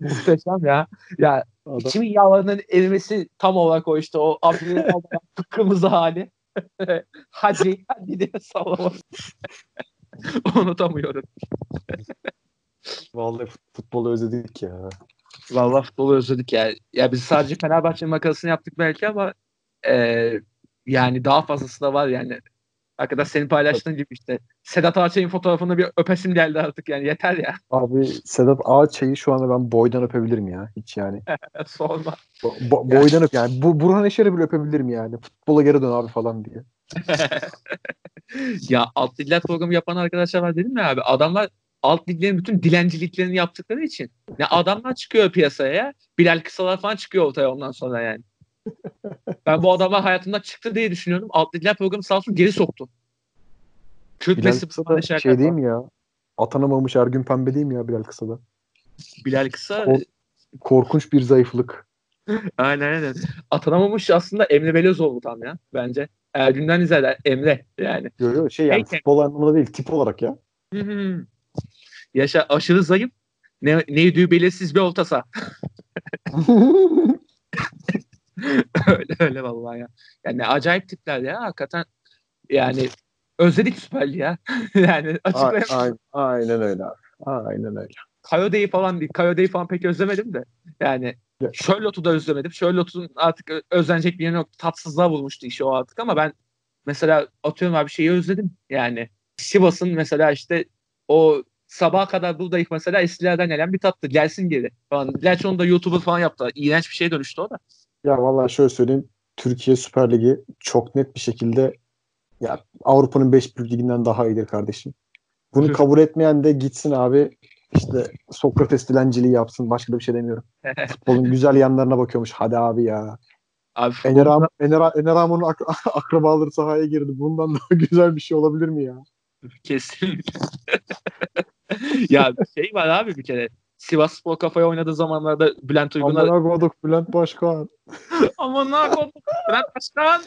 Muhteşem ya. Ya Adam. içimin yağlarının erimesi tam olarak o işte. O Abdülhamid kırmızı hali. hadi hadi diye sallamak. Unutamıyorum. Vallahi futbolu özledik ya. Vallahi futbolu özledik ya. Ya biz sadece Fenerbahçe makarasını yaptık belki ama e, yani daha fazlası da var yani. Arkadaş senin paylaştığın gibi işte. Sedat Ağaçay'ın fotoğrafını bir öpesim geldi artık yani yeter ya. Abi Sedat Ağaçay'ı şu anda ben boydan öpebilirim ya hiç yani. Sorma. Bo- bo- boydan öp yani. Bu Burhan Eşer'i bile öpebilirim yani. Futbola geri dön abi falan diye. ya alt diller programı yapan arkadaşlar var dedim ya abi. Adamlar alt liglerin bütün dilenciliklerini yaptıkları için. Ne adamlar çıkıyor piyasaya. Bilal Kısalar falan çıkıyor ortaya ondan sonra yani. ben bu adamlar hayatımda çıktı diye düşünüyorum. Alt ligler programı sağ olsun geri soktu. Kürtmesi Bilal Kısa şey değil mi ya? Atanamamış Ergün Pembe değil mi ya Bilal Kısa'da? Bilal Kısa Kor- korkunç bir zayıflık. aynen aynen. Atanamamış aslında Emre Belözoğlu tam ya bence. Ergün'den izler Emre yani. Yok yok şey yani Peki. futbol anlamında değil tip olarak ya. Yaşa aşırı zayıf. Ne, neydi belirsiz bir orta saha. öyle öyle vallahi ya. Yani acayip tipler ya hakikaten. Yani özledik Süper ya. yani açıklayamam. Aynen, aynen öyle abi. Aynen öyle. Kayode'yi falan değil. Kayode'yi falan pek özlemedim de. Yani evet. Charlotte'u da özlemedim. Charlotte'un artık özlenecek bir yeri yok. Tatsızlığa bulmuştu işi o artık ama ben mesela atıyorum abi şeyi özledim. Yani Sivas'ın mesela işte o sabaha kadar buradayız mesela eskilerden gelen bir tattı. Gelsin geri falan. Gerçi onu da YouTuber falan yaptı. İğrenç bir şey dönüştü o da. Ya vallahi şöyle söyleyeyim. Türkiye Süper Ligi çok net bir şekilde ya Avrupa'nın 5 büyük liginden daha iyidir kardeşim. Bunu kabul etmeyen de gitsin abi işte Sokrates dilenciliği yapsın. Başka da bir şey demiyorum. Futbolun güzel yanlarına bakıyormuş. Hadi abi ya. Abi Eneram, Eneram, Eneram'ın ak- akrabaları sahaya girdi. Bundan daha güzel bir şey olabilir mi ya? Kesinlikle. ya şey var abi bir kere. Sivas Spor kafaya oynadığı zamanlarda Bülent Uygun'a... Aman koduk Bülent Başkan. Aman koduk Bülent Başkan.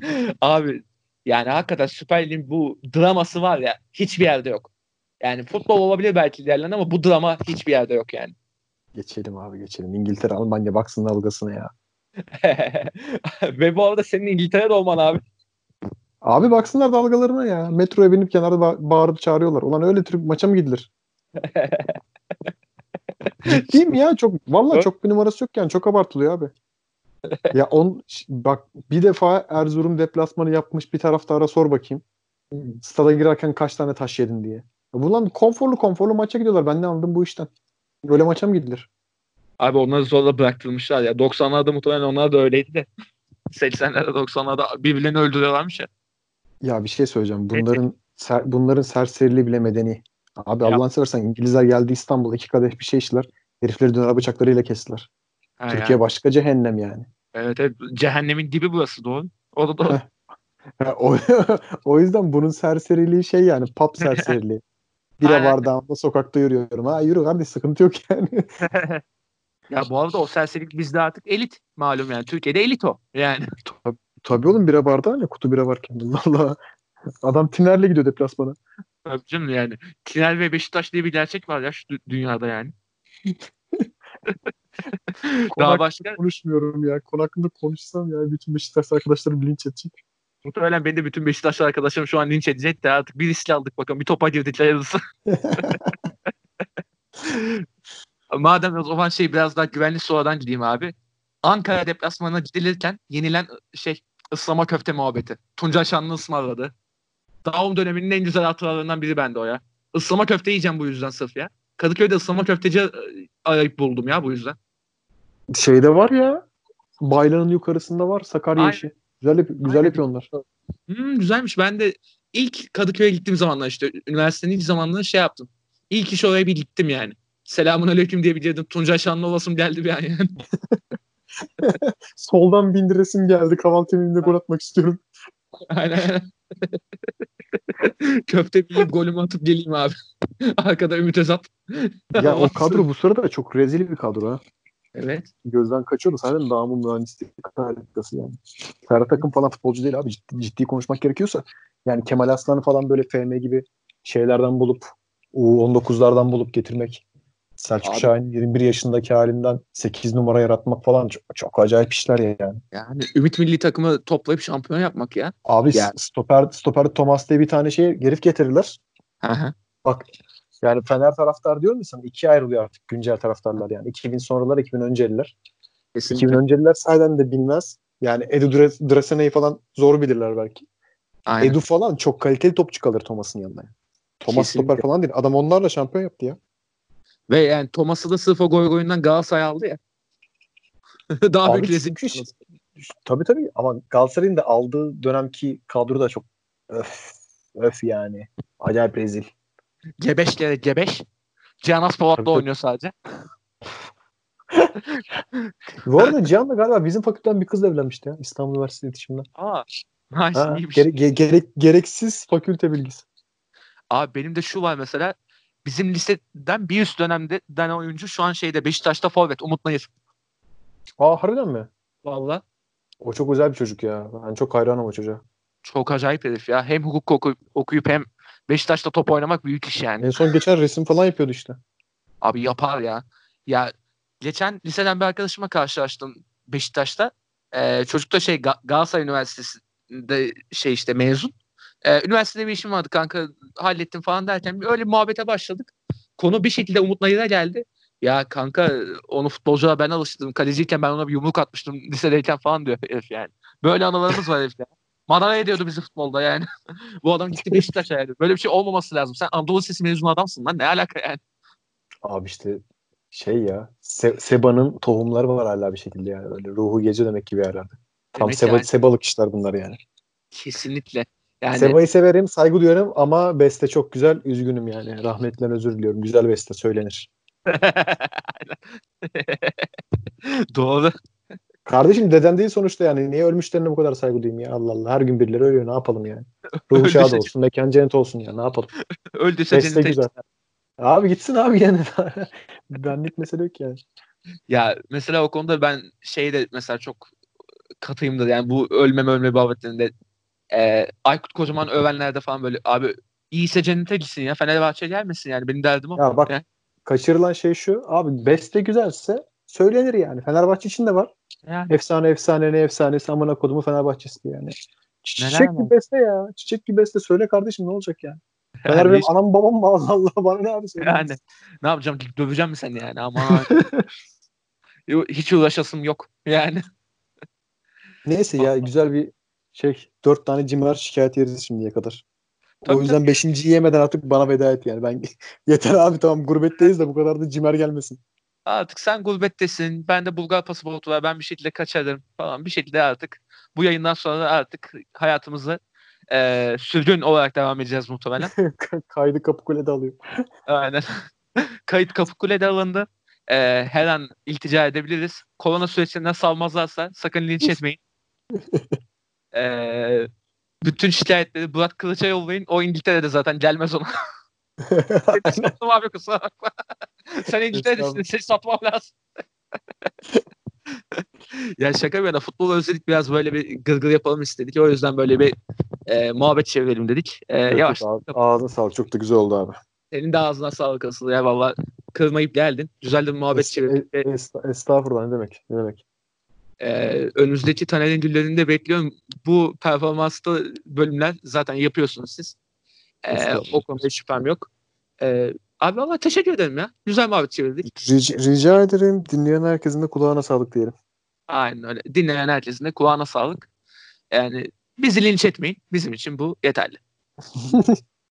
abi yani hakikaten Süper Lig'in bu draması var ya hiçbir yerde yok. Yani futbol olabilir belki diğerlerinde ama bu drama hiçbir yerde yok yani. Geçelim abi geçelim. İngiltere Almanya baksın dalgasına ya. Ve bu arada senin İngiltere'de olman abi. Abi baksınlar dalgalarına ya. Metroya binip kenarda ba- bağırıp çağırıyorlar. Ulan öyle tür maça mı gidilir? Ciddiyim ya çok valla çok bir numarası yok yani çok abartılıyor abi. ya on bak bir defa Erzurum deplasmanı yapmış bir taraftara sor bakayım. Stada girerken kaç tane taş yedin diye. Bunlar konforlu konforlu maça gidiyorlar. Ben ne anladım bu işten? Böyle maça mı gidilir? Abi onları zorla bıraktırmışlar ya. 90'larda muhtemelen onlar da öyleydi de. 80'lerde 90'larda birbirlerini öldürüyorlarmış ya. Ya bir şey söyleyeceğim. Bunların ser, bunların serseriliği bile medeni. Abi ya. Allah'ını seversen İngilizler geldi İstanbul'a iki kadeh bir şey içtiler. Herifleri döner bıçaklarıyla kestiler. Ha Türkiye yani. başka cehennem yani. Evet, evet. Cehennemin dibi burası doğru. O da doğru. o, o yüzden bunun serseriliği şey yani pop serseriliği. Bira Aynen. bardağımda sokakta yürüyorum. Ha yürü kardeş sıkıntı yok yani. ya bu arada o serserilik bizde artık elit malum yani. Türkiye'de elit o yani. Tabii, tabii oğlum bira bardağı ne kutu bira varken. Valla adam Tiner'le gidiyor deplasmana. Tabii canım yani. Tiner ve Beşiktaş diye bir gerçek var ya şu dünyada yani. Daha başka konuşmuyorum ya. Konu hakkında konuşsam ya bütün Beşiktaş arkadaşlarım linç edecek. Muhtemelen beni de bütün Beşiktaşlı arkadaşlarım şu an linç edecek de artık bir risk aldık bakalım. Bir topa girdik yarısı. Madem o zaman şey biraz daha güvenli sorudan gideyim abi. Ankara deplasmanına gidilirken yenilen şey ıslama köfte muhabbeti. Tuncay Şanlı ısmarladı. Daum döneminin en güzel hatıralarından biri bende o ya. Islama köfte yiyeceğim bu yüzden sırf ya. Kadıköy'de ıslama köfteci e, arayıp buldum ya bu yüzden. Şeyde var ya. Baylanın yukarısında var Sakarya Aynen. işi. Güzel, yap güzel yapıyor onlar. Hmm, güzelmiş. Ben de ilk Kadıköy'e gittiğim zamanlar işte üniversitenin ilk zamanlarında şey yaptım. İlk iş oraya bir gittim yani. Selamun aleyküm diye biliyordum. Tuncay Şanlı olasım geldi bir an yani. Soldan bindiresim geldi. Kaval gol atmak istiyorum. Aynen. Köfte bir golümü atıp geleyim abi. Arkada Ümit Özat. ya o kadro bu sırada çok rezil bir kadro ha. Evet. Gözden kaçıyordu. Zaten dağımın mühendisliği harikası yani. Ferhat Akın falan futbolcu değil abi. Ciddi, ciddi konuşmak gerekiyorsa. Yani Kemal Aslan'ı falan böyle FM gibi şeylerden bulup U19'lardan bulup getirmek. Selçuk Abi, Şahin 21 yaşındaki halinden 8 numara yaratmak falan çok, çok acayip işler ya yani. Yani Ümit milli takımı toplayıp şampiyon yapmak ya. Abi yani. stoper stoper Thomas diye bir tane şey herif getirirler. Bak yani Fener taraftar diyor musun? İkiye ayrılıyor artık güncel taraftarlar yani. 2000 sonralar 2000 önceliler. Kesinlikle. 2000 önceliler sayeden de bilmez. Yani Edu Dresene'yi falan zor bilirler belki. Aynen. Edu falan çok kaliteli topçu kalır Thomas'ın yanına. Thomas Kesinlikle. stoper falan değil. Adam onlarla şampiyon yaptı ya. Ve yani Thomas'ı da sırf o goy goyundan Galatasaray aldı ya. Daha büyük rezil. Tabii tabii ama Galatasaray'ın da aldığı dönemki kadro da çok öf, öf yani. Acayip rezil. Gebeş kere gebeş. Cihan Aspolat'la oynuyor sadece. Bu arada Cihan da galiba bizim fakülteden bir kızla evlenmişti ya. İstanbul Üniversitesi iletişimden. Aa. Nice, ha, gere, ge, gerek, gereksiz fakülte bilgisi. Abi benim de şu var mesela bizim liseden bir üst dönemde denen oyuncu şu an şeyde Beşiktaş'ta forvet Umut Nayır. Aa harbiden mi? Valla. O çok özel bir çocuk ya. Ben çok hayranım o çocuğa. Çok acayip herif ya. Hem hukuk oku, okuyup hem Beşiktaş'ta top oynamak büyük iş yani. En son geçen resim falan yapıyordu işte. Abi yapar ya. Ya geçen liseden bir arkadaşıma karşılaştım Beşiktaş'ta. Ee, çocuk da şey Galatasaray Üniversitesi'nde şey işte mezun. Ee, üniversitede bir işim vardı kanka hallettim falan derken öyle bir muhabbete başladık. Konu bir şekilde Umut Nayır'a geldi. Ya kanka onu futbolcuya ben alıştırdım. Kaleciyken ben ona bir yumruk atmıştım lisedeyken falan diyor herif yani. Böyle anılarımız var herif ya. Madara ediyordu bizi futbolda yani. Bu adam gitti Beşiktaş'a yani. Böyle bir şey olmaması lazım. Sen Anadolu Lisesi mezunu adamsın lan. Ne alaka yani? Abi işte şey ya Se- Seba'nın tohumları var hala bir şekilde yani. Öyle ruhu gece demek gibi yerlerde. Tam Seba, yani. Sebalık işler bunlar yani. Kesinlikle. Yani... Seba'yı severim, saygı duyuyorum ama beste çok güzel. Üzgünüm yani. Rahmetten özür diliyorum. Güzel beste söylenir. Doğru. Kardeşim deden değil sonuçta yani. Niye ölmüşlerine bu kadar saygı duyayım ya? Allah Allah. Her gün birileri ölüyor. Ne yapalım yani? Ruhu şad olsun. Mekan cennet olsun ya. Ne yapalım? Öldüyse Beste güzel. Abi gitsin abi yani. Benlik mesele yok yani. Ya mesela o konuda ben şeyde mesela çok katıyımdır. Yani bu ölmem ölme babetlerinde e, Aykut Kocaman övenlerde falan böyle abi iyiyse cennete gitsin ya Fenerbahçe gelmesin yani benim derdim o. Ya bak yani. kaçırılan şey şu abi beste güzelse söylenir yani. Fenerbahçe için de var. Yani. Efsane efsane ne efsanesi amına kodumu Fenerbahçesi yani. Çiçek gibi beste ya. Çiçek gibi beste söyle kardeşim ne olacak yani. Fener yani benim anam babam mı Allah Allah bana ne abi söyle. Yani ne yapacağım döveceğim mi seni yani ama hiç uğraşasım yok yani. Neyse ya güzel bir şey dört tane cimer şikayet yeriz şimdiye kadar. Tabii, o yüzden tabii. beşinciyi yemeden artık bana veda et yani. Ben yeter abi tamam gurbetteyiz de bu kadar da cimer gelmesin. Artık sen gurbettesin. Ben de Bulgar pasaportu var. Ben bir şekilde kaçarım falan. Bir şekilde artık bu yayından sonra artık hayatımızı e, sürgün olarak devam edeceğiz muhtemelen. Kaydı Kapıkule'de alıyor. Aynen. Kayıt Kapıkule'de alındı. E, her an iltica edebiliriz. Korona süreçlerinden salmazlarsa sakın linç etmeyin. E, bütün şikayetleri Burak Kılıç'a yollayın. O İngiltere'de zaten gelmez ona. Seni abi kusura bakma. Sen İngiltere'desin. Seni satmam lazım. ya şaka bir yana futbol özledik biraz böyle bir gırgır yapalım istedik. O yüzden böyle bir e, muhabbet çevirelim dedik. E, evet, yavaş. Ağzına sağlık. Çok da güzel oldu abi. Senin de ağzına sağlık asıl ya valla kırmayıp geldin. Güzel de bir muhabbet çevirdik. E, estağfurullah ne demek ne demek. Ee, önümüzdeki Taner'in güllerini de bekliyorum. Bu performansta bölümler zaten yapıyorsunuz siz. Ee, o konuda şüphem yok. Ee, abi valla teşekkür ederim ya. Güzel muhabbet çevirdik. Rica, rica ederim. Dinleyen herkesin de kulağına sağlık diyelim. Aynen öyle. Dinleyen herkesin de kulağına sağlık. Yani bizi linç etmeyin. Bizim için bu yeterli.